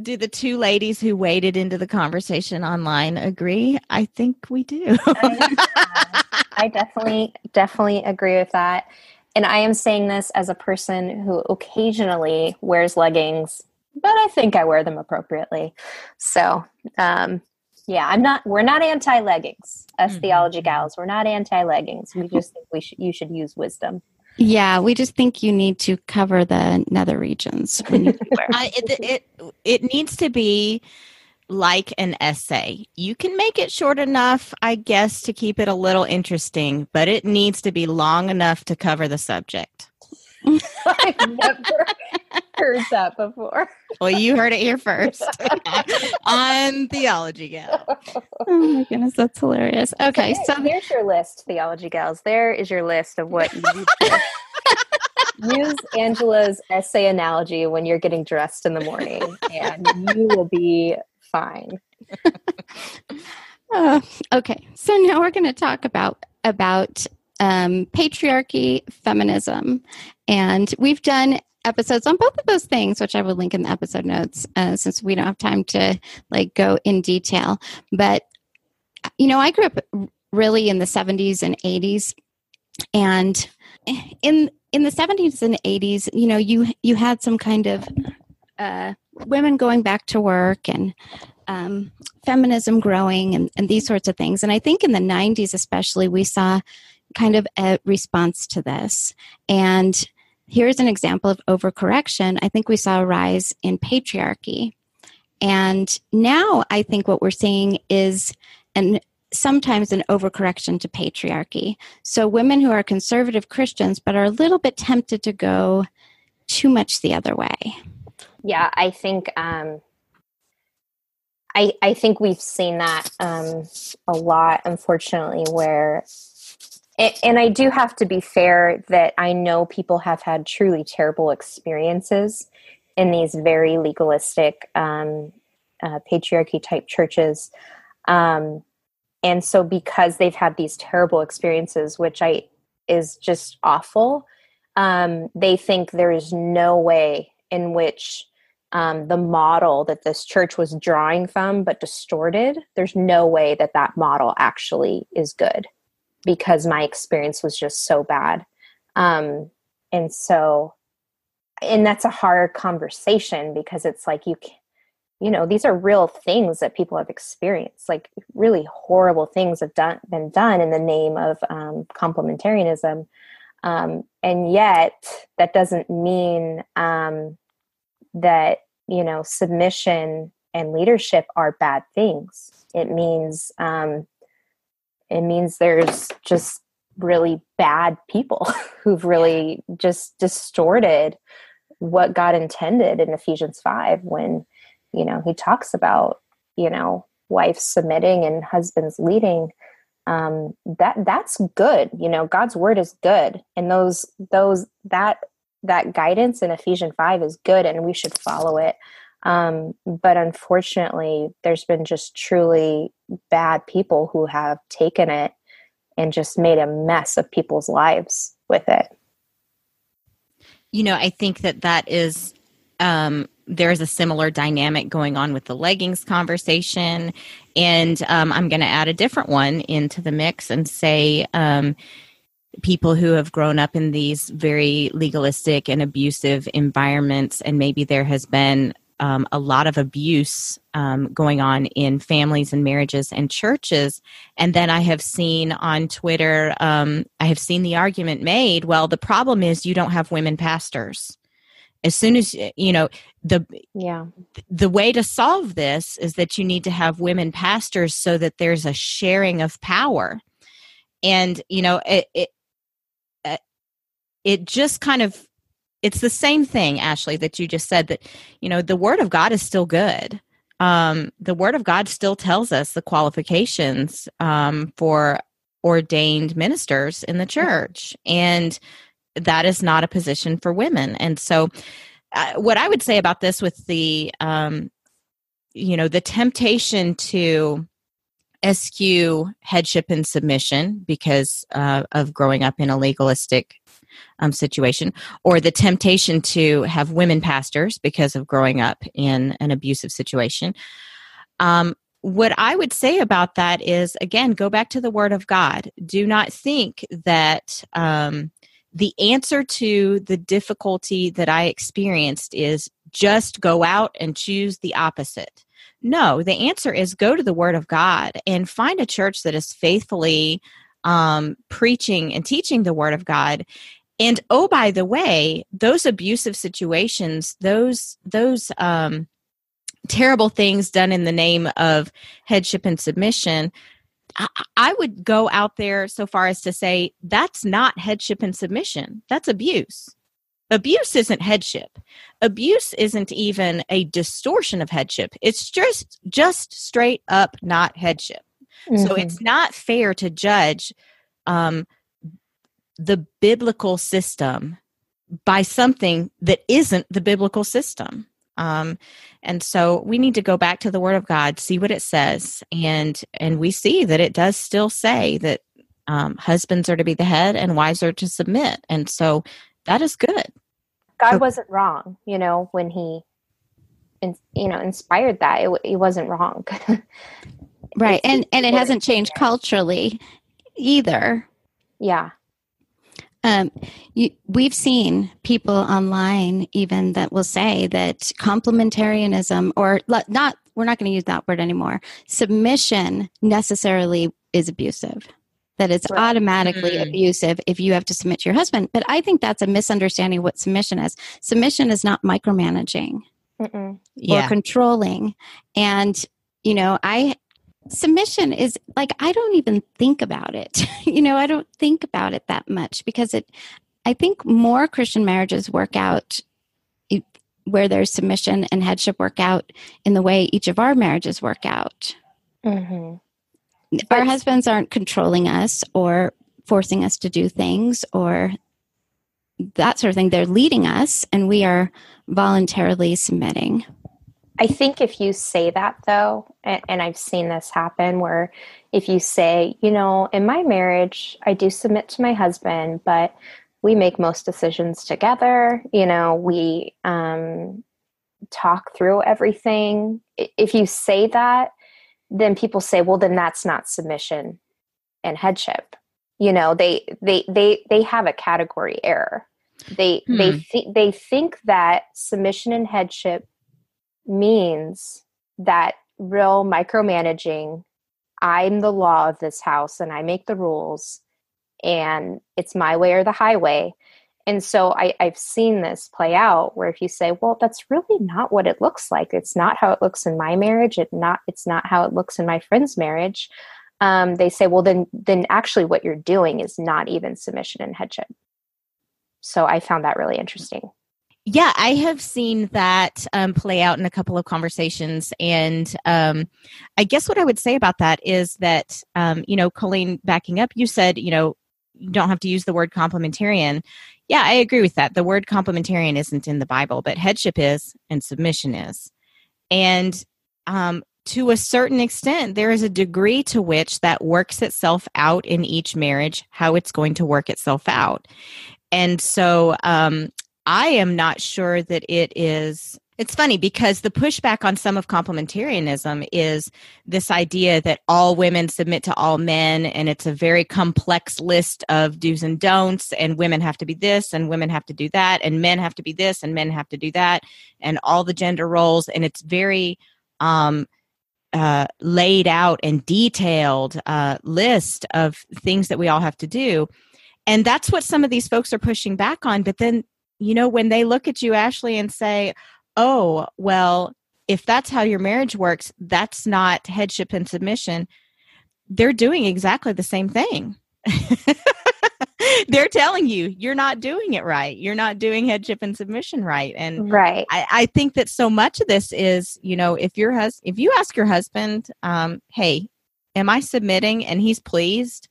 do the two ladies who waded into the conversation online agree? I think we do. [LAUGHS] I definitely, definitely agree with that. And I am saying this as a person who occasionally wears leggings, but I think I wear them appropriately. So, um, yeah, I'm not. We're not anti leggings, us mm-hmm. theology gals. We're not anti leggings. We just think we should. You should use wisdom. Yeah, we just think you need to cover the nether regions uh, [LAUGHS] it, it, it needs to be like an essay. You can make it short enough, I guess, to keep it a little interesting, but it needs to be long enough to cover the subject. [LAUGHS] [LAUGHS] I've never heard that before. Well, you heard it here first [LAUGHS] on Theology Gal. Oh my goodness, that's hilarious. Okay, so, so here's your list, Theology Gals. There is your list of what you use Angela's essay analogy when you're getting dressed in the morning, and you will be fine. uh, okay, so now we're going to talk about about um, patriarchy, feminism, and we've done episodes on both of those things, which I will link in the episode notes, uh, since we don't have time to like go in detail. But you know, I grew up really in the '70s and '80s, and in in the 70s and 80s you know you you had some kind of uh, women going back to work and um, feminism growing and, and these sorts of things. And i think in the 90s especially we saw kind of a response to this. And here's an example of overcorrection. I think we saw a rise in patriarchy. And now I think what we're seeing is an sometimes an overcorrection to patriarchy. So women who are conservative Christians but are a little bit tempted to go too much the other way. Yeah, I think um, I I think we've seen that um, a lot, unfortunately, where and, I do have to be fair that I know people have had truly terrible experiences in these very legalistic um, uh, patriarchy type churches. Um, and so because they've had these terrible experiences, which I is just awful, um, they think there is no way in which um, the model that this church was drawing from but distorted there's no way that that model actually is good because my experience was just so bad. Um, and so, and that's a hard conversation because it's like you can, you know, these are real things that people have experienced. Like really horrible things have done been done in the name of um, complementarianism. Um, and yet, that doesn't mean um, that, you know, submission and leadership are bad things. It means, um, it means there's just really bad people [LAUGHS] who've really just distorted what God intended in Ephesians 5 when, you know, he talks about, you know, wives submitting and husbands leading. Um, that that's good. You know, God's word is good. And those those that that guidance in Ephesians 5 is good and we should follow it. Um, but unfortunately, there's been just truly bad people who have taken it and just made a mess of people's lives with it you know, I think that that is um, there's a similar dynamic going on with the leggings conversation. And um, I'm going to add a different one into the mix and say um, people who have grown up in these very legalistic and abusive environments, and maybe there has been um, a lot of abuse um, going on in families and marriages and churches. And then I have seen on Twitter, um, I have seen the argument made well, the problem is you don't have women pastors. As soon as you know the yeah the way to solve this is that you need to have women pastors so that there's a sharing of power, and you know it it, uh, it just kind of it's the same thing, Ashley, that you just said that, you know, the word of God is still good. Um, the word of God still tells us the qualifications um, for ordained ministers in the church. And that is not a position for women. And so, uh, what I would say about this with the, um, you know, the temptation to eschew headship and submission because uh, of growing up in a legalistic um, situation, or the temptation to have women pastors because of growing up in an abusive situation. Um, what I would say about that is again, go back to the Word of God. Do not think that um, the answer to the difficulty that I experienced is just go out and choose the opposite. No, the answer is go to the Word of God and find a church that is faithfully um, preaching and teaching the Word of God and oh by the way those abusive situations those those um, terrible things done in the name of headship and submission I, I would go out there so far as to say that's not headship and submission. That's abuse. Abuse isn't headship. Abuse isn't even a distortion of headship. It's just just straight up not headship. Mm-hmm. so it's not fair to judge um, the biblical system by something that isn't the biblical system. Um, and so we need to go back to the Word of God, see what it says, and and we see that it does still say that um, husbands are to be the head and wives are to submit, and so that is good. God wasn't wrong, you know, when He, in, you know, inspired that. It, it wasn't wrong, [LAUGHS] right? and and it hasn't changed culturally either. Yeah. Um, you, we've seen people online even that will say that complementarianism, or not, we're not going to use that word anymore, submission necessarily is abusive. That it's right. automatically mm-hmm. abusive if you have to submit to your husband. But I think that's a misunderstanding of what submission is. Submission is not micromanaging yeah. or controlling. And you know, I submission is like i don't even think about it. [LAUGHS] You know i don't think about it that much because it i think more christian marriages work out where there's submission and headship work out in the way each of our marriages work out. Mm-hmm. our husbands aren't controlling us or forcing us to do things or that sort of thing. They're leading us and we are voluntarily submitting I think if you say that though, and, and, I've seen this happen where if you say, you know, in my marriage, I do submit to my husband, but we make most decisions together, you know, we um, talk through everything. If you say that, then people say, well, then that's not submission and headship. You know, they they they they have a category error. They hmm. they th- they think that submission and headship means that real micromanaging, I'm the law of this house and I make the rules, and it's my way or the highway. And so I, I've seen this play out where if you say, well, that's really not what it looks like. It's not how it looks in my marriage. It not it's not how it looks in my friend's marriage. Um, they say, well, then then actually what you're doing is not even submission and headship. So I found that really interesting. Yeah, I have seen that um, play out in a couple of conversations. And um, I guess what I would say about that is that, um, you know, Colleen, backing up, you said, you know, you don't have to use the word complementarian. Yeah, I agree with that. The word complementarian isn't in the Bible, but headship is and submission is. And um, to a certain extent, there is a degree to which that works itself out in each marriage, how it's going to work itself out. And so um, I am not sure that it is. It's funny because the pushback on some of complementarianism is this idea that all women submit to all men, and it's a very complex list of do's and don'ts, and women have to be this, and women have to do that, and men have to be this, and men have to do that, and all the gender roles, and it's very um, uh, laid out and detailed uh, list of things that we all have to do. And that's what some of these folks are pushing back on. But then you know, when they look at you, Ashley, and say, oh, well, if that's how your marriage works, that's not headship and submission, they're doing exactly the same thing. [LAUGHS] they're telling you you're not doing it right. You're not doing headship and submission right. And right. I, I think that so much of this is, you know, if your hus if you ask your husband, um, hey, am I submitting and he's pleased,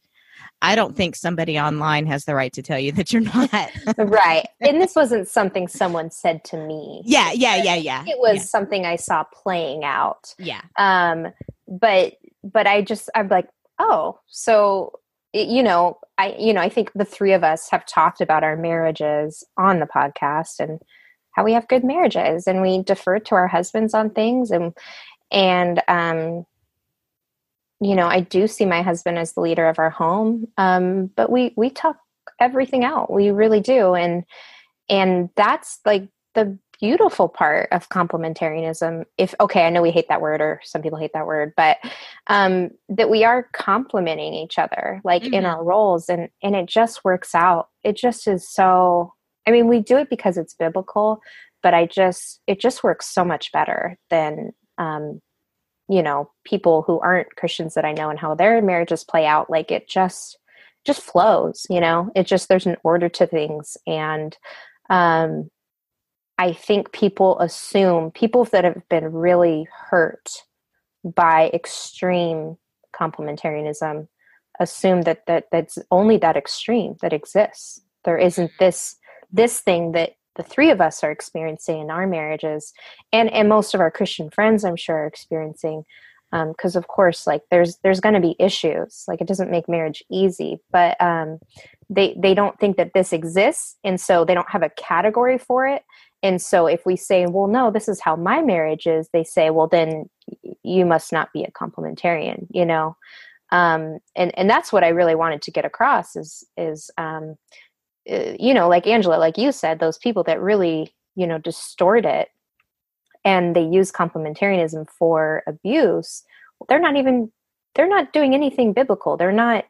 I don't think somebody online has the right to tell you that you're not. [LAUGHS] right. And this wasn't something someone said to me. Yeah, yeah, yeah, yeah. It was yeah. something I saw playing out. Yeah. Um but but I just I'm like, "Oh, so it, you know, I you know, I think the three of us have talked about our marriages on the podcast and how we have good marriages and we defer to our husbands on things and and um you know, I do see my husband as the leader of our home, um, but we we talk everything out. We really do, and and that's like the beautiful part of complementarianism. If okay, I know we hate that word, or some people hate that word, but um, that we are complementing each other, like mm-hmm. in our roles, and and it just works out. It just is so. I mean, we do it because it's biblical, but I just it just works so much better than um, you know people who aren't christians that i know and how their marriages play out like it just just flows you know? It just there's an order to things. And um i think people assume people that have been really hurt by extreme complementarianism assume that that that's only that extreme that exists. There isn't this this thing that the three of us are experiencing in our marriages and and most of our christian friends i'm sure are experiencing because um, of course like there's there's going to be issues. Like it doesn't make marriage easy but um, they they don't think that this exists and so they don't have a category for it. And so if we say well no this is how my marriage is they say well then you must not be a complementarian you know? Um, and and that's what i really wanted to get across is is um, you know, like Angela, like you said, those people that really, you know, distort it and they use complementarianism for abuse, they're not even they're not doing anything biblical. They're not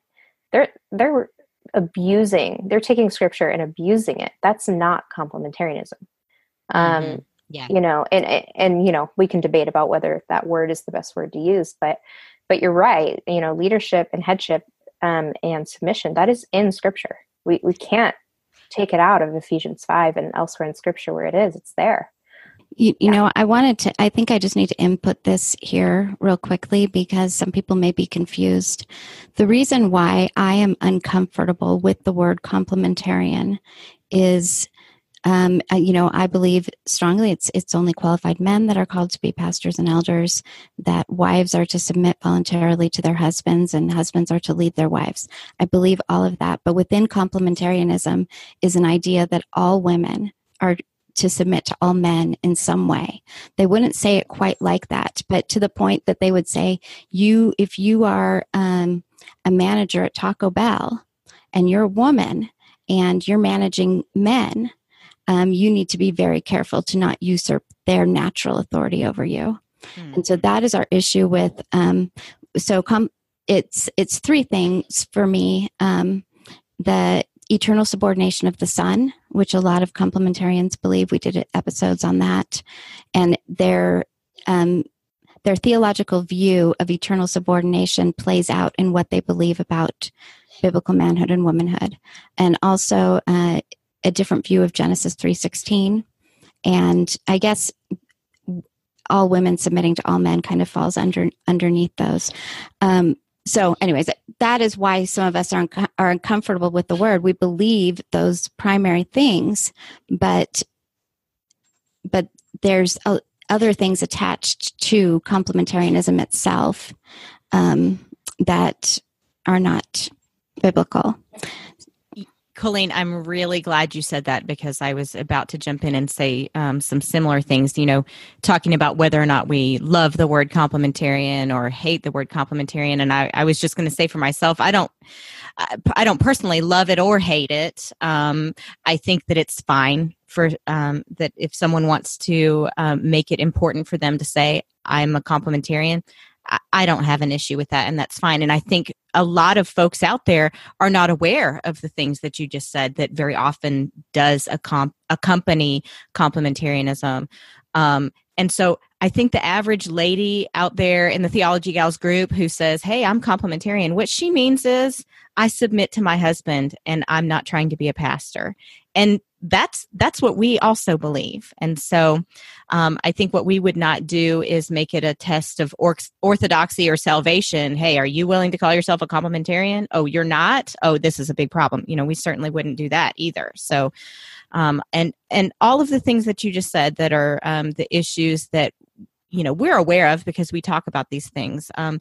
they're they're abusing. They're taking scripture and abusing it. That's not complementarianism. Um mm-hmm. yeah. you know, and and you know, we can debate about whether that word is the best word to use, but but you're right. You know, leadership and headship um, and submission that is in scripture we, we can't take it out of Ephesians 5 and elsewhere in scripture where it is. It's there. You, you yeah. know, I wanted to, I think I just need to input this here real quickly because some people may be confused. The reason why I am uncomfortable with the word complementarian is um, you know, I believe strongly it's it's only qualified men that are called to be pastors and elders. That wives are to submit voluntarily to their husbands, and husbands are to lead their wives. I believe all of that, but within complementarianism is an idea that all women are to submit to all men in some way. They wouldn't say it quite like that, but to the point that they would say, "You, if you are um, a manager at Taco Bell, and you're a woman." And you're managing men, um, you need to be very careful to not usurp their natural authority over you. Mm. And so that is our issue with. Um, so com- it's it's three things for me. Um, the eternal subordination of the Son, which a lot of complementarians believe. We did episodes on that, and their um, their theological view of eternal subordination plays out in what they believe about biblical manhood and womanhood, and also uh, a different view of Genesis three sixteen. And I guess all women submitting to all men kind of falls under underneath those. Um, so, anyways, that is why some of us are un- are uncomfortable with the word. We believe those primary things, but but there's a, other things attached to complementarianism itself um, that are not biblical. Colleen, I'm really glad you said that because I was about to jump in and say um, some similar things. You know, talking about whether or not we love the word complementarian or hate the word complementarian, and I, I was just going to say for myself, I don't. I don't personally love it or hate it. Um, I think that it's fine for um, that if someone wants to um, make it important for them to say I'm a complementarian. I, don't have an issue with that, and that's fine. And I think a lot of folks out there are not aware of the things that you just said that very often does accom- accompany complementarianism. Um, and so I think the average lady out there in the Theology Gals group who says, Hey, I'm complementarian, what she means is I submit to my husband and I'm not trying to be a pastor. And that's that's what we also believe. And so um, i think what we would not do is make it a test of orthodoxy or salvation. Hey are you willing to call yourself a complementarian? Oh you're not? Oh this is a big problem. You know we certainly wouldn't do that either. So um, and and all of the things that you just said that are um, the issues that you know we're aware of because we talk about these things um,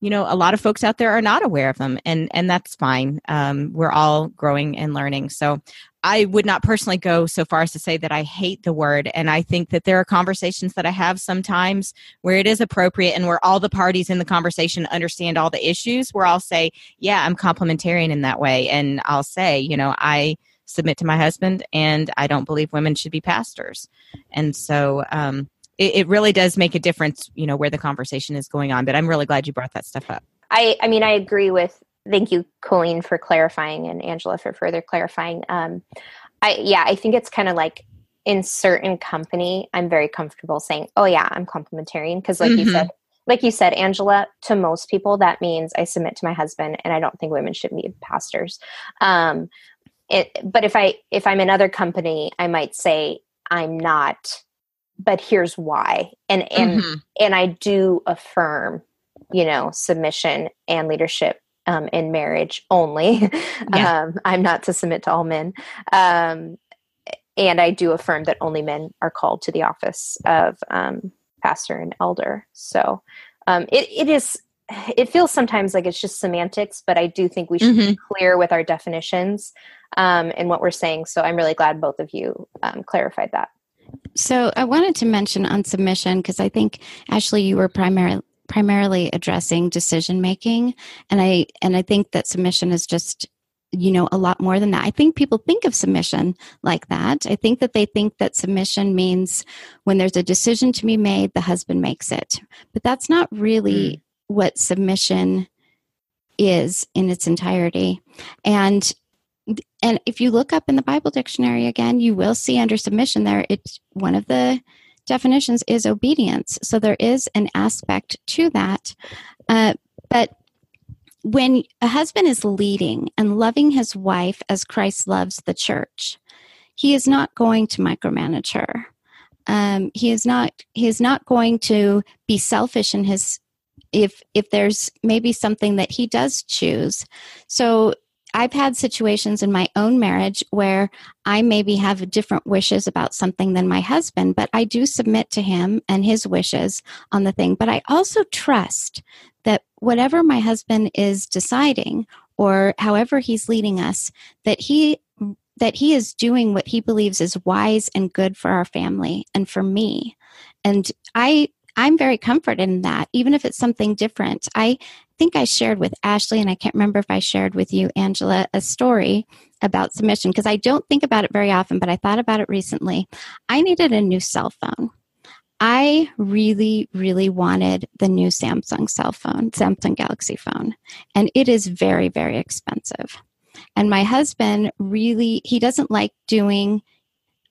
you know a lot of folks out there are not aware of them and and that's fine. Um, we're all growing and learning. So i would not personally go so far as to say that i hate the word and i think that there are conversations that i have sometimes where it is appropriate and where all the parties in the conversation understand all the issues where i'll say yeah i'm complementarian in that way and i'll say you know i submit to my husband and i don't believe women should be pastors and so um, it, it really does make a difference, you know, where the conversation is going on. But I'm really glad you brought that stuff up. I, I mean, I agree with. Thank you, Colleen, for clarifying, and Angela for further clarifying. Um, I yeah, I think it's kind of like in certain company, I'm very comfortable saying, "Oh yeah, I'm complementarian," because like mm-hmm. you said, like you said, Angela, to most people that means I submit to my husband, and I don't think women should be pastors. Um, it, but if I if I'm in other company, I might say I'm not but here's why and and mm-hmm. and i do affirm you know submission and leadership um, in marriage only. [LAUGHS] Yeah. um, i'm not to submit to all men. Um, and i do affirm that only men are called to the office of um, pastor and elder. So um, it, it is it feels sometimes like it's just semantics but i do think we should mm-hmm. be clear with our definitions um, and what we're saying. So i'm really glad both of you clarified that. So I wanted to mention on submission because I think Ashley, you were primarily primarily addressing decision making, and I and I think that submission is just you know a lot more than that. I think people think of submission like that. I think that they think that submission means when there's a decision to be made, the husband makes it, but that's not really mm. what submission is in its entirety. And and if you look up in the Bible dictionary again, you will see under submission there, it's one of the definitions is obedience. So there is an aspect to that. Uh, but when a husband is leading and loving his wife as Christ loves the church, he is not going to micromanage her. Um, he is not. He is not going to be selfish in his. If if there's maybe something that he does choose, so I've had situations in my own marriage where I maybe have different wishes about something than my husband, but I do submit to him and his wishes on the thing. But I also trust that whatever my husband is deciding or however he's leading us, that he that he is doing what he believes is wise and good for our family and for me. And I I'm very comforted in that, even if it's something different. I think I shared with Ashley, and I can't remember if I shared with you, Angela, a story about submission because I don't think about it very often, but I thought about it recently. I needed a new cell phone. I really, really wanted the new Samsung cell phone, Samsung Galaxy phone, and it is very, very expensive. And my husband really, he doesn't like doing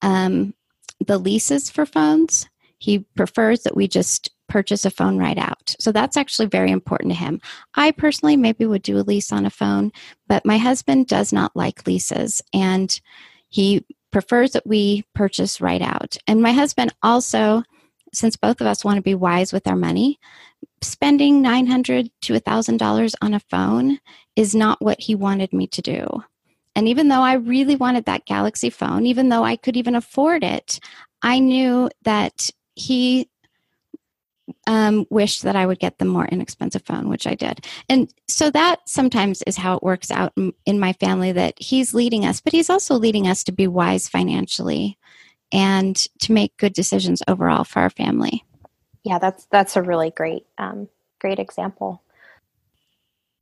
um, the leases for phones. He prefers that we just purchase a phone right out. So that's actually very important to him. I personally maybe would do a lease on a phone, but my husband does not like leases and he prefers that we purchase right out. And my husband also, since both of us want to be wise with our money, spending $900 to $1000 on a phone is not what he wanted me to do. And even though I really wanted that Galaxy phone, even though I could even afford it, I knew that he um, wished that I would get the more inexpensive phone, which I did. And so that sometimes is how it works out in, in my family that he's leading us, but he's also leading us to be wise financially and to make good decisions overall for our family. Yeah, that's that's a really great um, great example.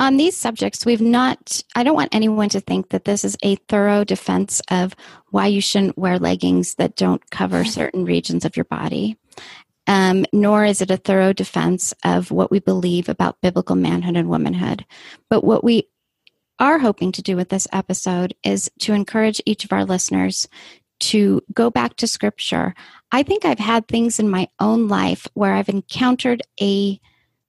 On these subjects, we've not, I don't want anyone to think that this is a thorough defense of why you shouldn't wear leggings that don't cover [LAUGHS] certain regions of your body um, nor is it a thorough defense of what we believe about biblical manhood and womanhood. But what we are hoping to do with this episode is to encourage each of our listeners to go back to scripture. I think I've had things in my own life where I've encountered a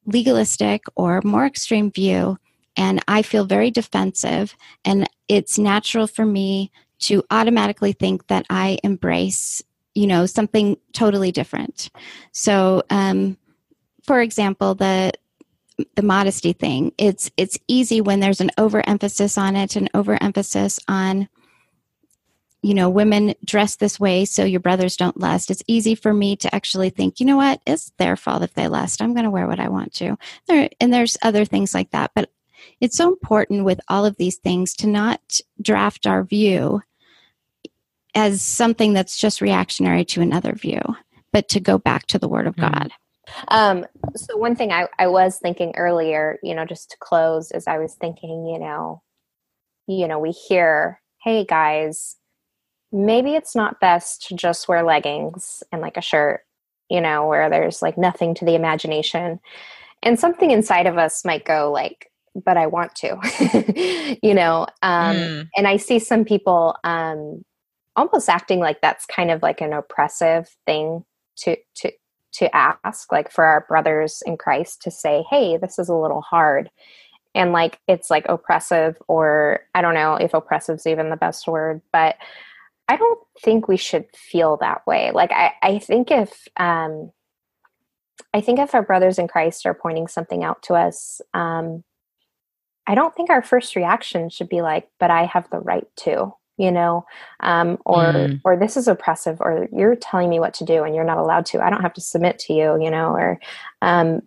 legalistic or more extreme view, and I feel very defensive, and it's natural for me to automatically think that I embrace you know something totally different. So um, for example the the modesty thing it's it's easy when there's an overemphasis on it an overemphasis on you know women dress this way so your brothers don't lust. It's easy for me to actually think you know what? It's their fault if they lust. I'm going to wear what i want to. There, and there's other things like that. But it's so important with all of these things to not draft our view as something that's just reactionary to another view, but to go back to the Word of mm-hmm. God. Um, so one thing I, I was thinking earlier, you know, just to close, is I was thinking, you know, you know, we hear, hey guys, maybe it's not best to just wear leggings and like a shirt, you know, where there's like nothing to the imagination. And something inside of us might go like, but I want to, [LAUGHS] you know. Um, mm. And I see some people um, almost acting like that's kind of like an oppressive thing to to to ask like for our brothers in Christ to say hey this is a little hard. And like it's like oppressive or I don't know if oppressive is even the best word but I don't think we should feel that way. Like I I think if um I think if our brothers in Christ are pointing something out to us um I don't think our first reaction should be like but I have the right to you know um, or mm. or this is oppressive or you're telling me what to do and you're not allowed to i don't have to submit to you you know or um,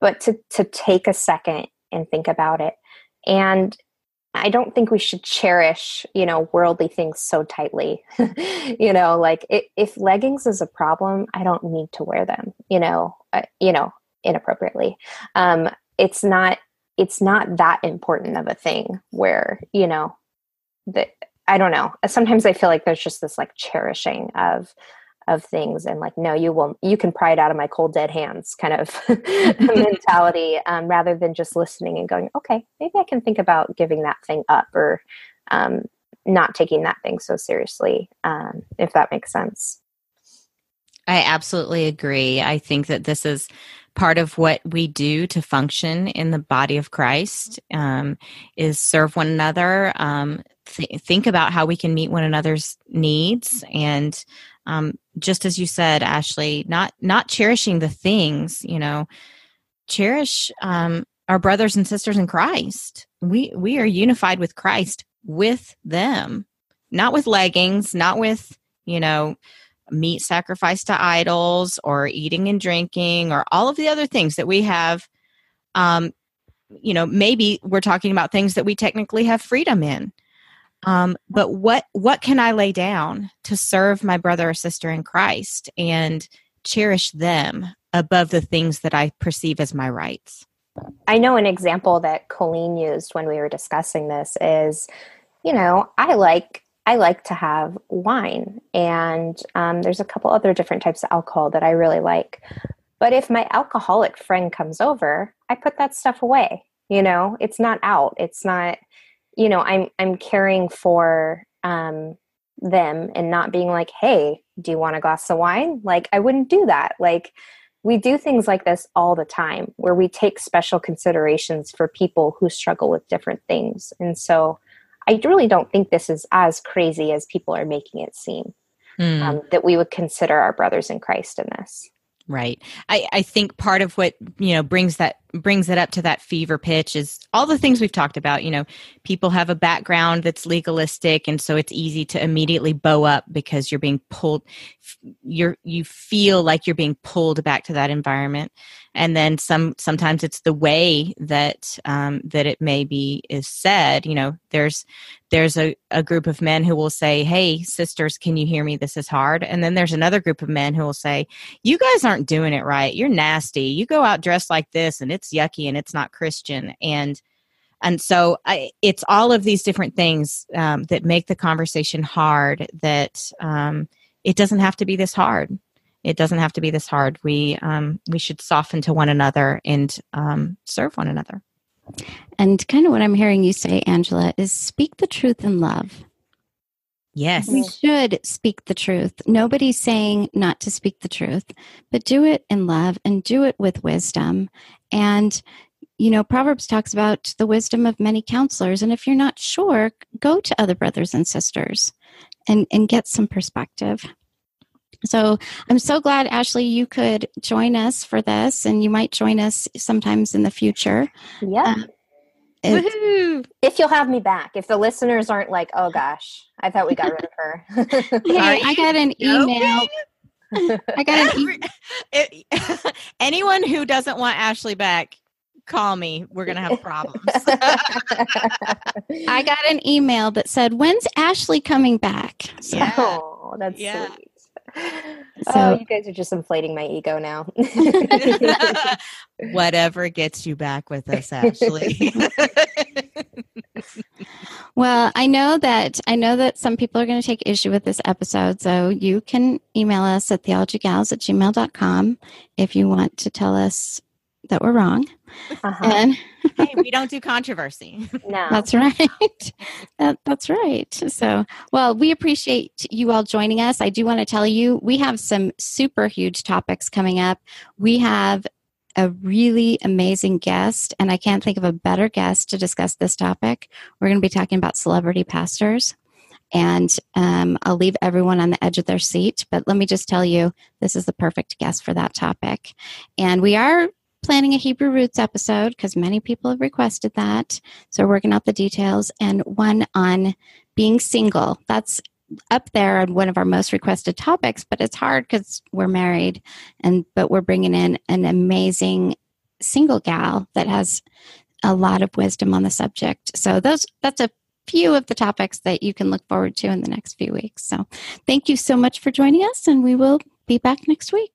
but to to take a second and think about it and i don't think we should cherish you know worldly things so tightly [LAUGHS] you know like it, if leggings is a problem i don't need to wear them you know uh, you know inappropriately um, it's not it's not that important of a thing where you know that I don't know. Sometimes I feel like there's just this like cherishing of of things and like no you will you can pry it out of my cold dead hands kind of [LAUGHS] mentality um, rather than just listening and going okay maybe i can think about giving that thing up or um, not taking that thing so seriously um, if that makes sense i absolutely agree i think that this is part of what we do to function in the body of christ um, is serve one another um, th- think about how we can meet one another's needs and um, just as you said ashley not not cherishing the things you know cherish um, our brothers and sisters in christ. We we are unified with christ with them not with leggings not with you know meat sacrificed to idols or eating and drinking or all of the other things that we have um, you know maybe we're talking about things that we technically have freedom in um, but what what can I lay down to serve my brother or sister in Christ and cherish them above the things that I perceive as my rights? I know an example that Colleen used when we were discussing this is, you know, I like I like to have wine, and um, there's a couple other different types of alcohol that I really like. But if my alcoholic friend comes over, I put that stuff away. You know, it's not out. It's not you know i'm i'm caring for um them and not being like hey do you want a glass of wine like i wouldn't do that like we do things like this all the time where we take special considerations for people who struggle with different things and so i really don't think this is as crazy as people are making it seem mm. um, that we would consider our brothers in christ in this Right. I, I think part of what, you know, brings that brings it up to that fever pitch is all the things we've talked about. You know, people have a background that's legalistic and so it's easy to immediately bow up because you're being pulled you're you feel like you're being pulled back to that environment. And then some sometimes it's the way that um, that it maybe is said. You know there's there's a, a group of men who will say hey sisters can you hear me? This is hard. And then there's another group of men who will say you guys aren't doing it right. You're nasty. You go out dressed like this and it's yucky and it's not christian and and so I, it's all of these different things um, that make the conversation hard that um, it doesn't have to be this hard. It doesn't have to be this hard. We um, we should soften to one another and um, serve one another. And kind of what I'm hearing you say, Angela, is speak the truth in love. Yes. We should speak the truth. Nobody's saying not to speak the truth, but do it in love and do it with wisdom. And, you know, Proverbs talks about the wisdom of many counselors. And if you're not sure, go to other brothers and sisters and, and get some perspective. So I'm so glad, Ashley, you could join us for this, and you might join us sometimes in the future. Yeah. Uh, If you'll have me back, if the listeners aren't like, oh gosh, I thought we got rid of her. [LAUGHS] hey, I got an email. I got an e- [LAUGHS] [LAUGHS] anyone who doesn't want Ashley back call me. We're going to have problems. I got an email that said, When's Ashley coming back? So, yeah. Oh, that's yeah. sweet. So, oh, you guys are just inflating my ego now. [LAUGHS] Whatever gets you back with us, Ashley. [LAUGHS] well, I know that I know that some people are going to take issue with this episode, so you can email us at theologygals at gmail.com if you want to tell us that we're wrong. Uh-huh. And hey, we don't do controversy. [LAUGHS] No. That's right. that, that's right. So, well, we appreciate you all joining us. I do want to tell you, we have some super huge topics coming up. We have a really amazing guest, and I can't think of a better guest to discuss this topic. We're going to be talking about celebrity pastors. And um, I'll leave everyone on the edge of their seat. But let me just tell you, this is the perfect guest for that topic. And we are planning a Hebrew Roots episode because many people have requested that. So, working out the details, and one on being single. That's up there on one of our most requested topics, but it's hard because we're married, and but we're bringing in an amazing single gal that has a lot of wisdom on the subject. So, those that's a few of the topics that you can look forward to in the next few weeks. So, thank you so much for joining us, and we will be back next week.